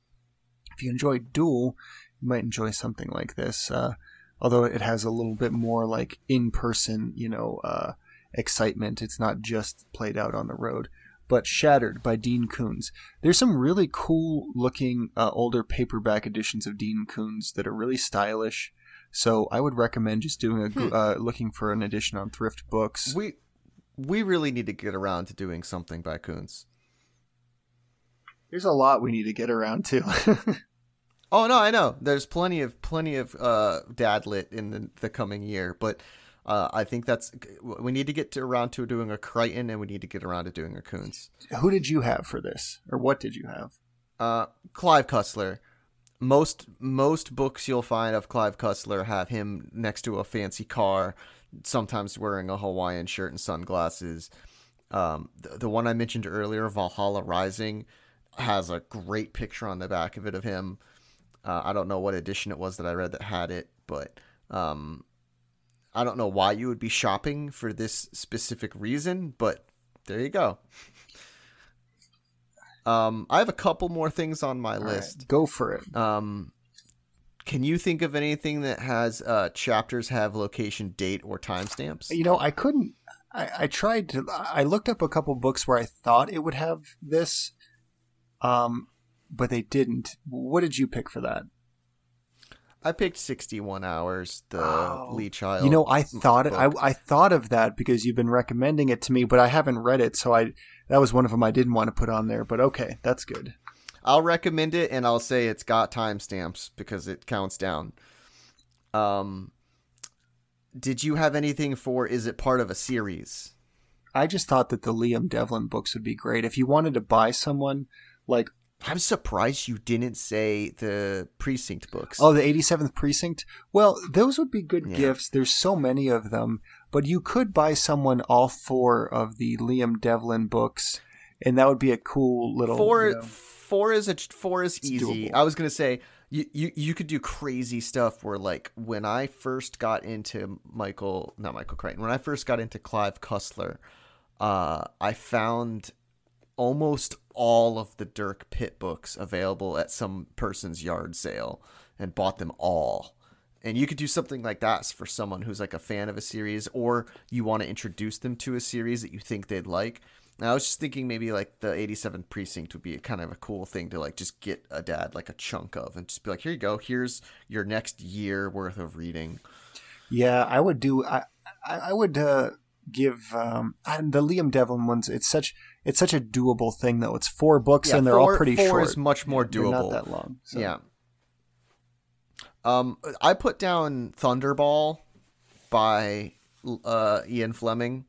if you enjoy Duel, you might enjoy something like this. Uh, although it has a little bit more like in person, you know, uh, excitement. It's not just played out on the road. But Shattered by Dean Koontz. There's some really cool looking uh, older paperback editions of Dean Koontz that are really stylish. So I would recommend just doing a go- uh, looking for an edition on thrift books. We we really need to get around to doing something by Koontz. There's a lot we need to get around to. Oh no, I know. There's plenty of plenty of uh, dad lit in the, the coming year, but uh, I think that's we need to get to around to doing a Crichton, and we need to get around to doing a Koontz. Who did you have for this, or what did you have? Uh, Clive Cussler. Most most books you'll find of Clive Cussler have him next to a fancy car, sometimes wearing a Hawaiian shirt and sunglasses. Um, the, the one I mentioned earlier, Valhalla Rising, has a great picture on the back of it of him. Uh, I don't know what edition it was that I read that had it, but um, I don't know why you would be shopping for this specific reason, but there you go. Um, I have a couple more things on my All list. right, go for it. Um, can you think of anything that has uh, chapters have location, date, or timestamps? You know, I couldn't. I, I tried to. I looked up a couple books where I thought it would have this, um, but they didn't. What did you pick for that? I picked 61 hours, the Oh. Lee Child. You know, I thought it. I. I thought of that because you've been recommending it to me, but I haven't read it, so I that was one of them I didn't want to put on there. But okay, that's good. I'll recommend it, and I'll say it's got timestamps because it counts down. Um, did you have anything for? Is it part of a series? I just thought that the Liam Devlin books would be great if you wanted to buy someone like I'm surprised you didn't say the precinct books. oh the 87th precinct. Well, those would be good Yeah. gifts. There's so many of them, but you could buy someone all four of the Liam Devlin books, and that would be a cool little four you know- four is a four is easy. doable. I was gonna say you, you you could do crazy stuff where like when I first got into Michael not Michael Crichton when I first got into Clive Cussler, uh, I found almost all of the Dirk Pitt books available at some person's yard sale and bought them all. And you could do something like that for someone who's like a fan of a series or you want to introduce them to a series that you think they'd like. I was just thinking maybe like the 87th precinct would be kind of a cool thing to like just get a dad like a chunk of and just be like, here you go, here's your next year worth of reading. Yeah, I would do. I I, would uh, give um, and the Liam Devlin ones. It's such it's such a doable thing though. It's four books Yeah, and they're four- all pretty four short. is much more They're doable. not that long. so- Yeah. Um, I put down Thunderball by uh, Ian Fleming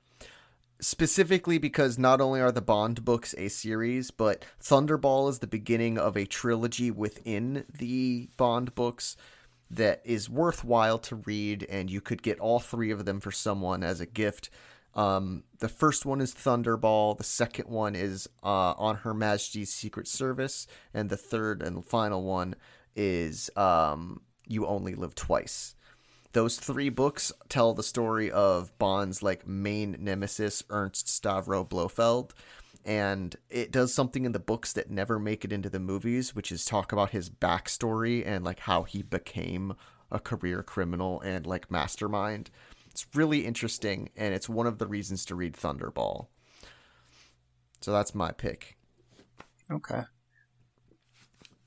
specifically because not only are the Bond books a series, but Thunderball is the beginning of a trilogy within the Bond books that is worthwhile to read, and you could get all three of them for someone as a gift. Um, the first one is Thunderball. The second one is uh, On Her Majesty's Secret Service, and the third and final one is um, You Only Live Twice. Those three books tell the story of Bond's like main nemesis, Ernst Stavro Blofeld, and it does something in the books that never make it into the movies, which is talk about his backstory and like how he became a career criminal and like mastermind. It's really interesting, and it's one of the reasons to read Thunderball. So that's my pick. Okay.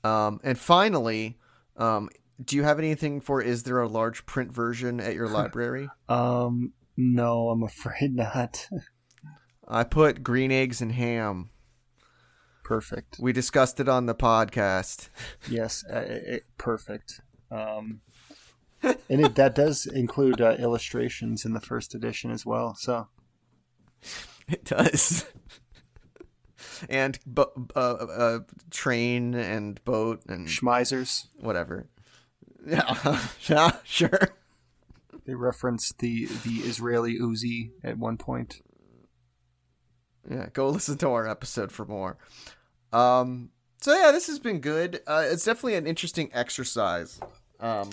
Um, and finally, um, do you have anything for? Is there a large print version at your library? Um. No, I'm afraid not. I put green eggs and ham. Perfect. We discussed it on the podcast. Yes. Uh, it, perfect. Um. And it, that does include uh, illustrations in the first edition as well. So It does. and bo- uh, uh, train and boat and Schmeisers. whatever. Yeah, yeah, sure. They referenced the the Israeli Uzi at one point. Yeah, go listen to our episode for more. Um, so yeah, this has been good. Uh, it's definitely an interesting exercise. Um,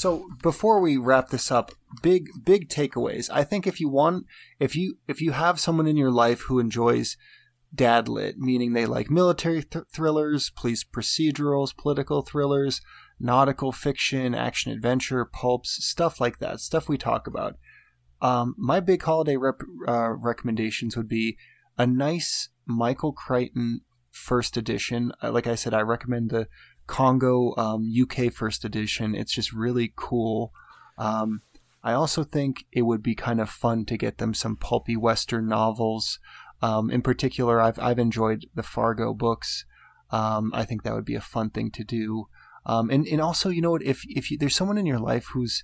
So before we wrap this up, big big takeaways. I think if you want, if you if you have someone in your life who enjoys dad lit, meaning they like military th- thrillers, police procedurals, political thrillers, nautical fiction, action adventure, pulps, stuff like that, stuff we talk about. Um, my big holiday rep- uh, recommendations would be a nice Michael Crichton first edition. Uh, Like I said, I recommend the Congo um, UK first edition. It's just really cool. Um, I also think it would be kind of fun to get them some pulpy Western novels. Um, in particular, I've I've enjoyed the Fargo books. Um, I think that would be a fun thing to do. Um, and and also, you know what? If if you, there's someone in your life who's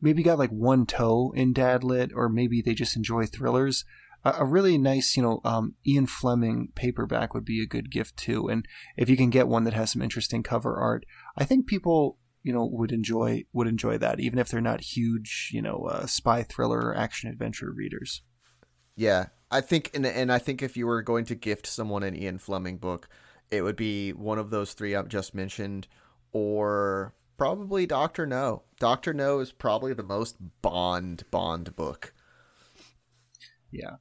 maybe got like one toe in dad lit, or maybe they just enjoy thrillers, a, a really nice, you know, um, Ian Fleming paperback would be a good gift too. And if you can get one that has some interesting cover art, I think people you know would enjoy would enjoy that, even if they're not huge, you know, uh, spy thriller or action adventure readers. yeah, I think, and, and I think if you were going to gift someone an Ian Fleming book, it would be one of those three I've just mentioned, or probably Doctor No. Doctor No is probably the most Bond Bond book. Yeah.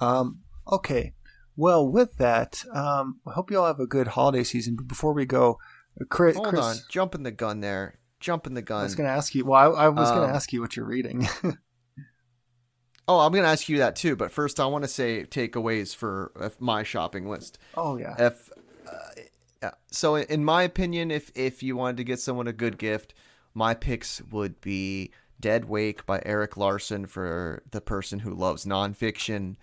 Um, okay. Well, with that, um, I hope you all have a good holiday season. But before we go, uh, Chris, Hold Chris on, jumping the gun there. Jumping the gun. I was going to ask you. Well, I, I was going Um, to ask you what you're reading. Oh, I'm going to ask you that too. But first, I want to say takeaways for uh, my shopping list. oh yeah. If uh, yeah. so, in my opinion, if if you wanted to get someone a good gift, my picks would be Dead Wake by Erik Larson for the person who loves nonfiction.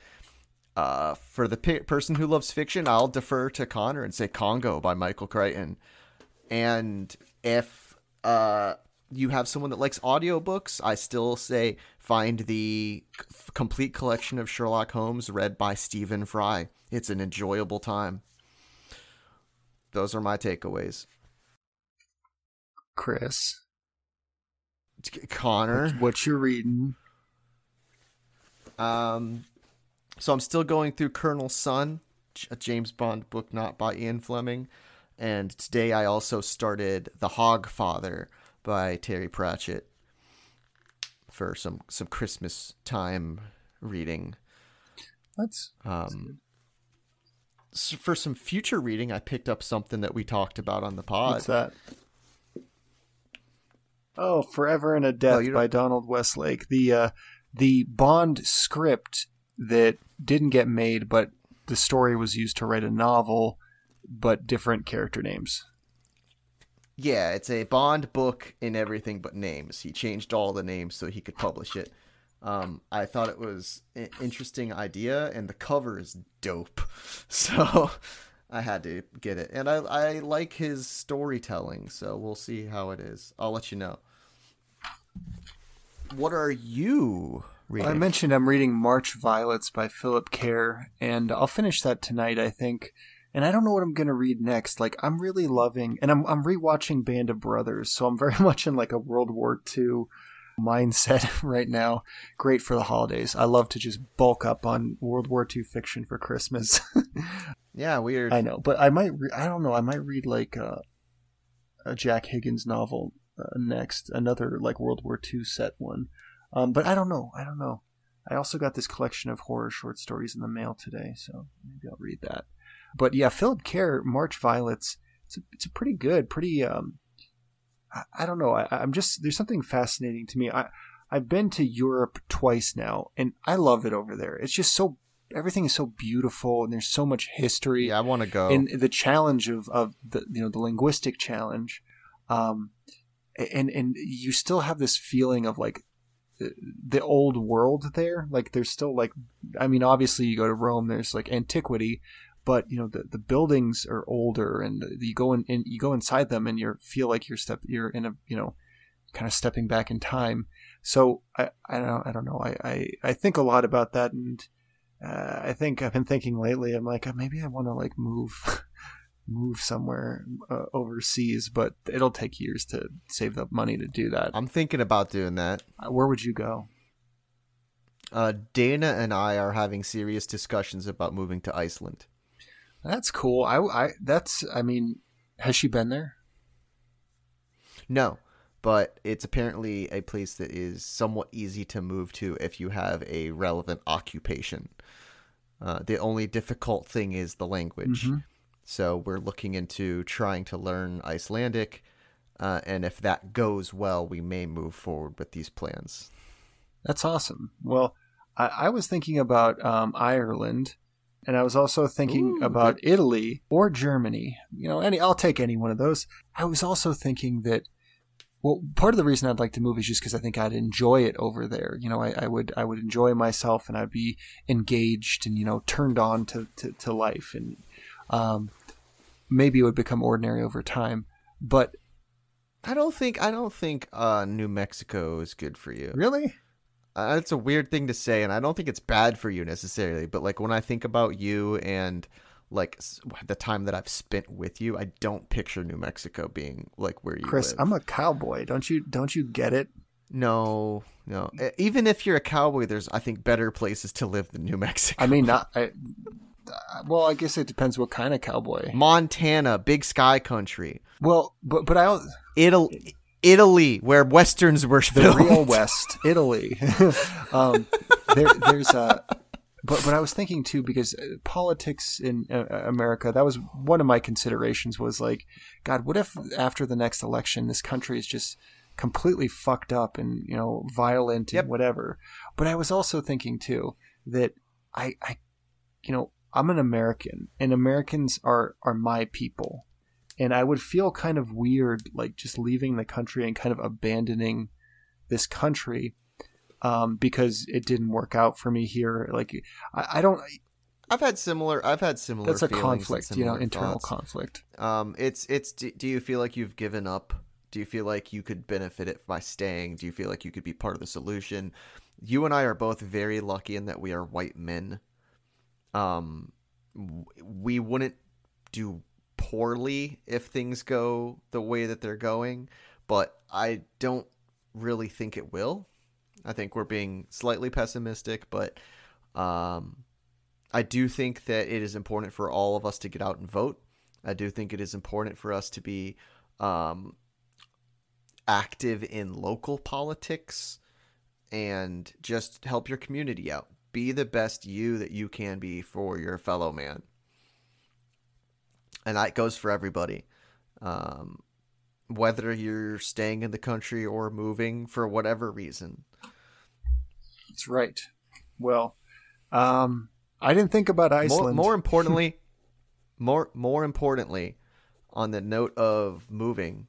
Uh, for the pe- person who loves fiction, I'll defer to Connor and say Congo by Michael Crichton. And if uh, you have someone that likes audiobooks, I still say find the c- complete collection of Sherlock Holmes read by Stephen Fry. It's an enjoyable time. Those are my takeaways. Chris, Connor. what you're reading? Um, so I'm still going through Colonel Sun, a James Bond book not by Ian Fleming, and today I also started The Hogfather by Terry Pratchett for some some Christmas time reading. That's Um, s- for some future reading, I picked up something that we talked about on the pod. what's that? Oh, Forever and a Death don't- by Donald Westlake. The uh, the Bond script that didn't get made, but the story was used to write a novel, but different character names. Yeah, it's a Bond book in everything but names. He changed all the names so he could publish it. Um, I thought it was an interesting idea, and the cover is dope. So I had to get it. And I, I like his storytelling, so we'll see how it is. I'll let you know. What are you reading? I mentioned I'm reading March Violets by Philip Kerr, and I'll finish that tonight, I think. And I don't know what I'm gonna read next. Like I'm really loving, and I'm I'm rewatching Band of Brothers, so I'm very much in like a World War II mindset right now. Great for the holidays. I love to just bulk up on World War II fiction for Christmas. yeah, weird. I know, but I might. Re- I don't know. I might read like a, a Jack Higgins novel uh, next, another like World War II set one. Um, but I don't know. I don't know. I also got this collection of horror short stories in the mail today, so maybe I'll read that. But yeah, Philip Kerr, March Violets. It's a, it's a pretty good, pretty. Um, I, I don't know. I, I'm just there's something fascinating to me. I I've been to Europe twice now, and I love it over there. It's just so everything is so beautiful, and there's so much history yeah, I want to go. and the challenge of, of the you know the linguistic challenge um and and you still have this feeling of like the- old world there. Like there's still like i mean obviously you go to rome there's like antiquity but you know the, the buildings are older and you go in and you go inside them and you feel like you're step you're in a you know kind of stepping back in time. So i i don't i don't know. I i, I think a lot about that and uh, I think I've been thinking lately. I'm like, uh, maybe I want to like move, move somewhere uh, overseas, but it'll take years to save up money to do that. I'm thinking about doing that. Uh, Where would you go? Uh, Dana and I are having serious discussions about moving to Iceland. That's cool. I, I that's I mean, has she been there? No, but it's apparently a place that is somewhat easy to move to if you have a relevant occupation. Uh, the only difficult thing is the language. Mhm. So we're looking into trying to learn Icelandic, uh, and if that goes well, we may move forward with these plans. That's awesome. Well, I, I was thinking about um, Ireland, and I was also thinking Ooh, about Italy or Germany. You know, any I'll take any one of those. I was also thinking that. Well, part of the reason I'd like to move is just because I think I'd enjoy it over there. You know, I, I would I would enjoy myself and I'd be engaged and you know turned on to to, to life and um, maybe it would become ordinary over time. But I don't think I don't think uh, New Mexico is good for you. really, Uh, it's a weird thing to say, and I don't think it's bad for you necessarily. But like when I think about you and like the time that I've spent with you, I don't picture New Mexico being like where you Chris, live. I'm a cowboy. Don't you don't you get it? no, No, even if you're a cowboy, there's I think better places to live than New Mexico. I mean, not. I, well, I guess it depends what kind of cowboy. Montana, Big Sky Country, Well, but but I al- Italy, Italy, where westerns were the filmed. real West, Italy. um, there, there's a. But but I was thinking too because uh, politics in uh, America that was one of my considerations was like, God, what if after the next election this country is just completely fucked up and you know violent and Yep. whatever. But I was also thinking too that I I you know I'm an American and Americans are are my people, and I would feel kind of weird like just leaving the country and kind of abandoning this country um, because it didn't work out for me here. Like I, I don't. I've had similar. I've had similar. That's a conflict, you know, internal thoughts. conflict. Um, it's it's. Do, do you feel like you've given up? Do you feel like you could benefit it by staying? Do you feel like you could be part of the solution? You and I are both very lucky in that we are white men. Um, we wouldn't do poorly if things go the way that they're going, but I don't really think it will. I think we're being slightly pessimistic, but um, I do think that it is important for all of us to get out and vote. I do think it is important for us to be um, active in local politics and just help your community out. Be the best you that you can be for your fellow man. And that goes for everybody. Um, whether you're staying in the country or moving for whatever reason. That's right. Well, um, I didn't think about More, Iceland. more importantly, more more importantly, on the note of moving,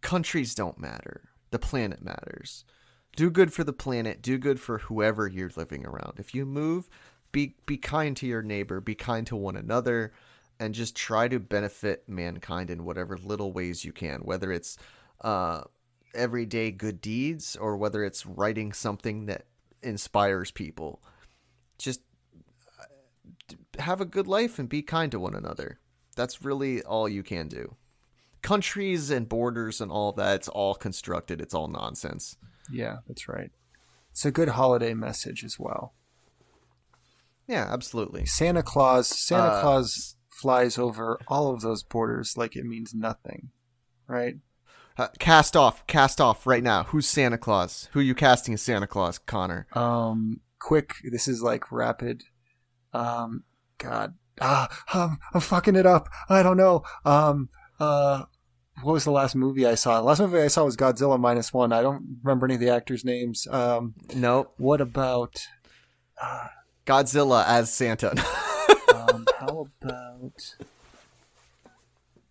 countries don't matter. The planet matters. Do good for the planet. Do good for whoever you're living around. If you move, be be kind to your neighbor. Be kind to one another, and just try to benefit mankind in whatever little ways you can. Whether it's uh, everyday good deeds or whether it's writing something that inspires people. Just have a good life and be kind to one another. That's really all you can do. Countries and borders and all that, it's all constructed. It's all nonsense. Yeah, that's right. It's a good holiday message as well. Yeah, absolutely. Santa Claus, Santa Uh, Claus flies over all of those borders like it means nothing, right? Uh, cast off, cast off right now. Who's Santa Claus? Who are you casting as Santa Claus, Connor? Um, quick. This is like rapid. Um, God, ah, um, I'm fucking it up. I don't know. Um, uh, what was the last movie I saw? The last movie I saw was Godzilla minus one. I don't remember any of the actors' names. Um, Nope. what about? Godzilla as Santa. Um, how about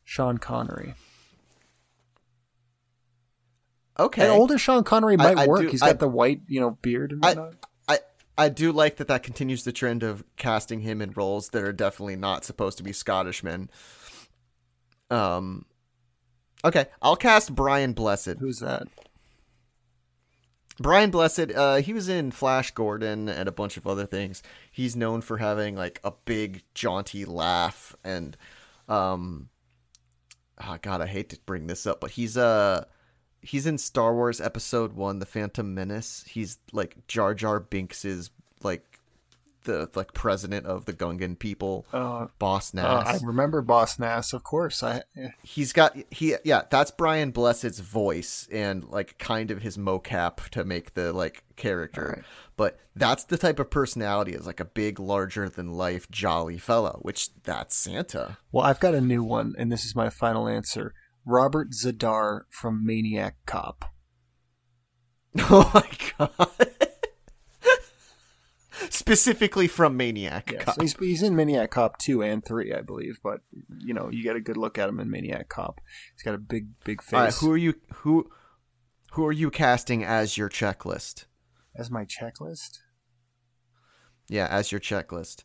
Sean Connery? okay. And older Sean Connery might I work. do- He's got I- the white, you know, beard and I- whatnot. I I do like that that continues the trend of casting him in roles that are definitely not supposed to be Scottish men. Um, okay, I'll cast Brian Blessed. Who's that? Brian Blessed, uh, he was in Flash Gordon and a bunch of other things. He's known for having like a big jaunty laugh and, um, oh god, I hate to bring this up, but he's uh he's in Star Wars Episode One, The Phantom Menace. He's like Jar Jar Binks's like the like president of the Gungan people, Uh, Boss Nass uh, I remember Boss Nass, of course. I he's got he yeah that's brian blessed's voice and like kind of his mocap to make the like character Alright. but that's the type of personality is like a big larger than life jolly fellow which that's santa well, I've got a new one, and this is my final answer. Robert Z'Dar from Maniac Cop. oh my god specifically from maniac Yes, Cop. he's he's in Maniac Cop two and three, I believe. But you know, you get a good look at him in Maniac Cop. He's got a big, big face. all right who are you who who are you casting as your checklist As my checklist. yeah as your checklist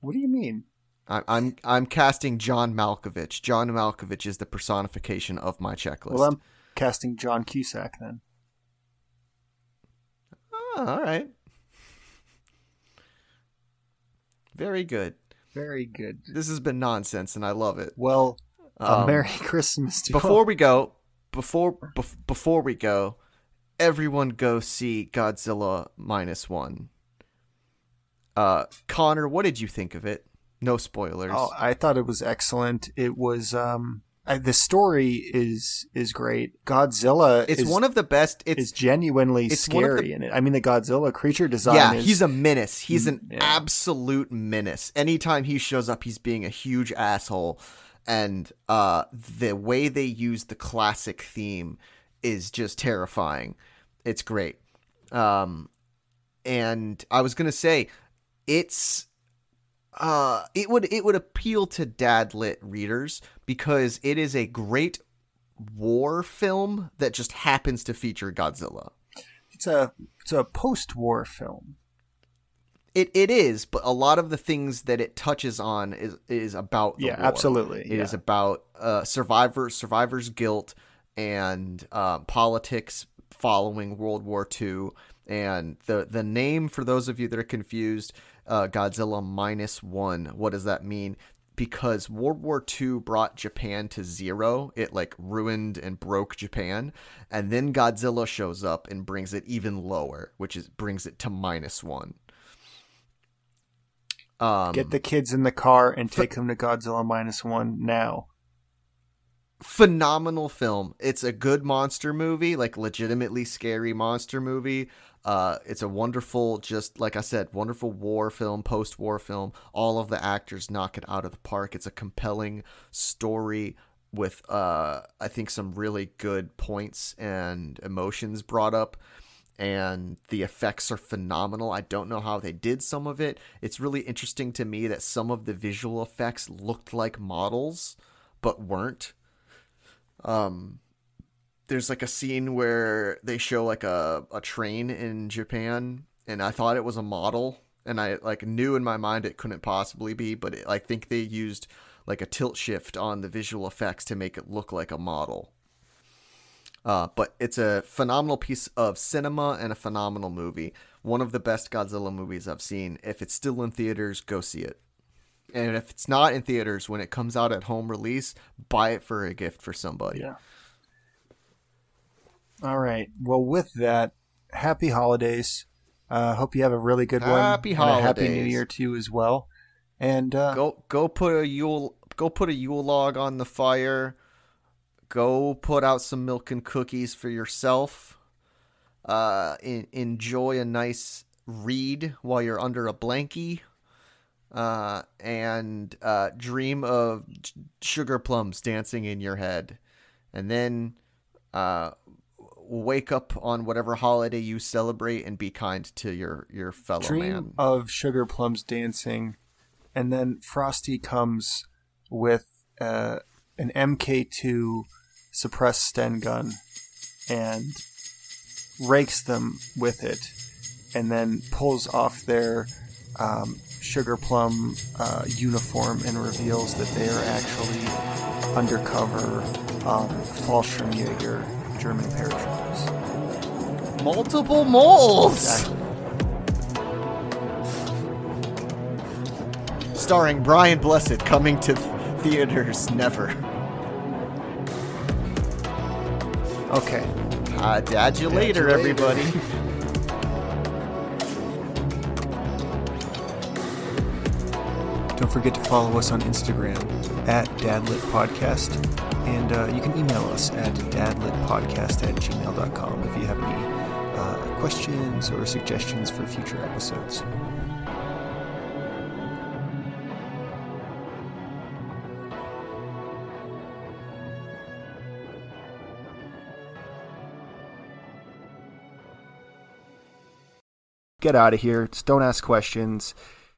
What do you mean? I- I'm I'm casting John Malkovich. John Malkovich is the personification of my checklist. Well, I'm casting John Cusack then. Oh, all right. Very good. Very good. This has been nonsense, and I love it. Well, a Um, Merry Christmas to you. Before we go, before bef- before we go, everyone go see Godzilla minus one. Uh, Connor, what did you think of it? No spoilers. Oh, I thought it was excellent. It was um, I, the story is is great. Godzilla it's is, one of the best. It's is genuinely it's scary the- in it. I mean, the Godzilla creature design. yeah, is, he's a menace. He's an Yeah. absolute menace. Anytime he shows up, he's being a huge asshole. And uh, the way they use the classic theme is just terrifying. It's great. Um, and I was gonna say, it's uh, it would it would appeal to dad lit readers because it is a great war film that just happens to feature Godzilla. it's a it's a post war film. It it is, but a lot of the things that it touches on is is about the Yeah, war. absolutely. It is yeah. about uh, survivors, survivors' guilt, and uh, politics following World War II. And the the name for those of you that are confused, uh, Godzilla minus one. What does that mean? Because World War II brought Japan to zero, it like ruined and broke Japan, and then Godzilla shows up and brings it even lower, which is brings it to minus one. Um, Get the kids in the car and take them to Godzilla minus one now. phenomenal film. It's a good monster movie, like legitimately scary monster movie. Uh, it's a wonderful, just like I said, wonderful war film, post-war film. All of the actors knock it out of the park. It's a compelling story with, uh, I think, some really good points and emotions brought up. And the effects are phenomenal. I don't know how they did some of it. It's really interesting to me that some of the visual effects looked like models, but weren't um there's like a scene where they show like a, a train in Japan and I thought it was a model and I like knew in my mind it couldn't possibly be but it, I think they used like a tilt shift on the visual effects to make it look like a model. Uh, but it's a phenomenal piece of cinema and a phenomenal movie. One of the best Godzilla movies I've seen. If it's still in theaters, go see it. And if it's not in theaters, when it comes out at home release, buy it for a gift for somebody. Yeah. All right. Well, with that, happy holidays. Uh, hope you have a really good one. Happy a happy New. Year to you as well. And uh, Go go put a Yule go put a Yule log on the fire. Go put out some milk and cookies for yourself. Uh, en- enjoy a nice read while you're under a blankie. Uh, and uh, dream of sugar plums dancing in your head, and then uh, wake up on whatever holiday you celebrate and be kind to your your fellow dream man. of sugar plums dancing, and then Frosty comes with uh, an MK2 suppressed Sten gun and rakes them with it, and then pulls off their um, sugar plum uh, uniform and reveals that they are actually undercover um, Fallschirmjäger German paratroopers. Multiple moles. Exactly. starring Brian Blessed, coming to theaters never. Okay. Uh, dad you Dad later, you later. everybody. Don't forget to follow us on Instagram at Dadlit Podcast. And uh, you can email us at dadlitpodcast at gmail.com if you have any uh, questions or suggestions for future episodes. Get out of here. Just don't ask questions.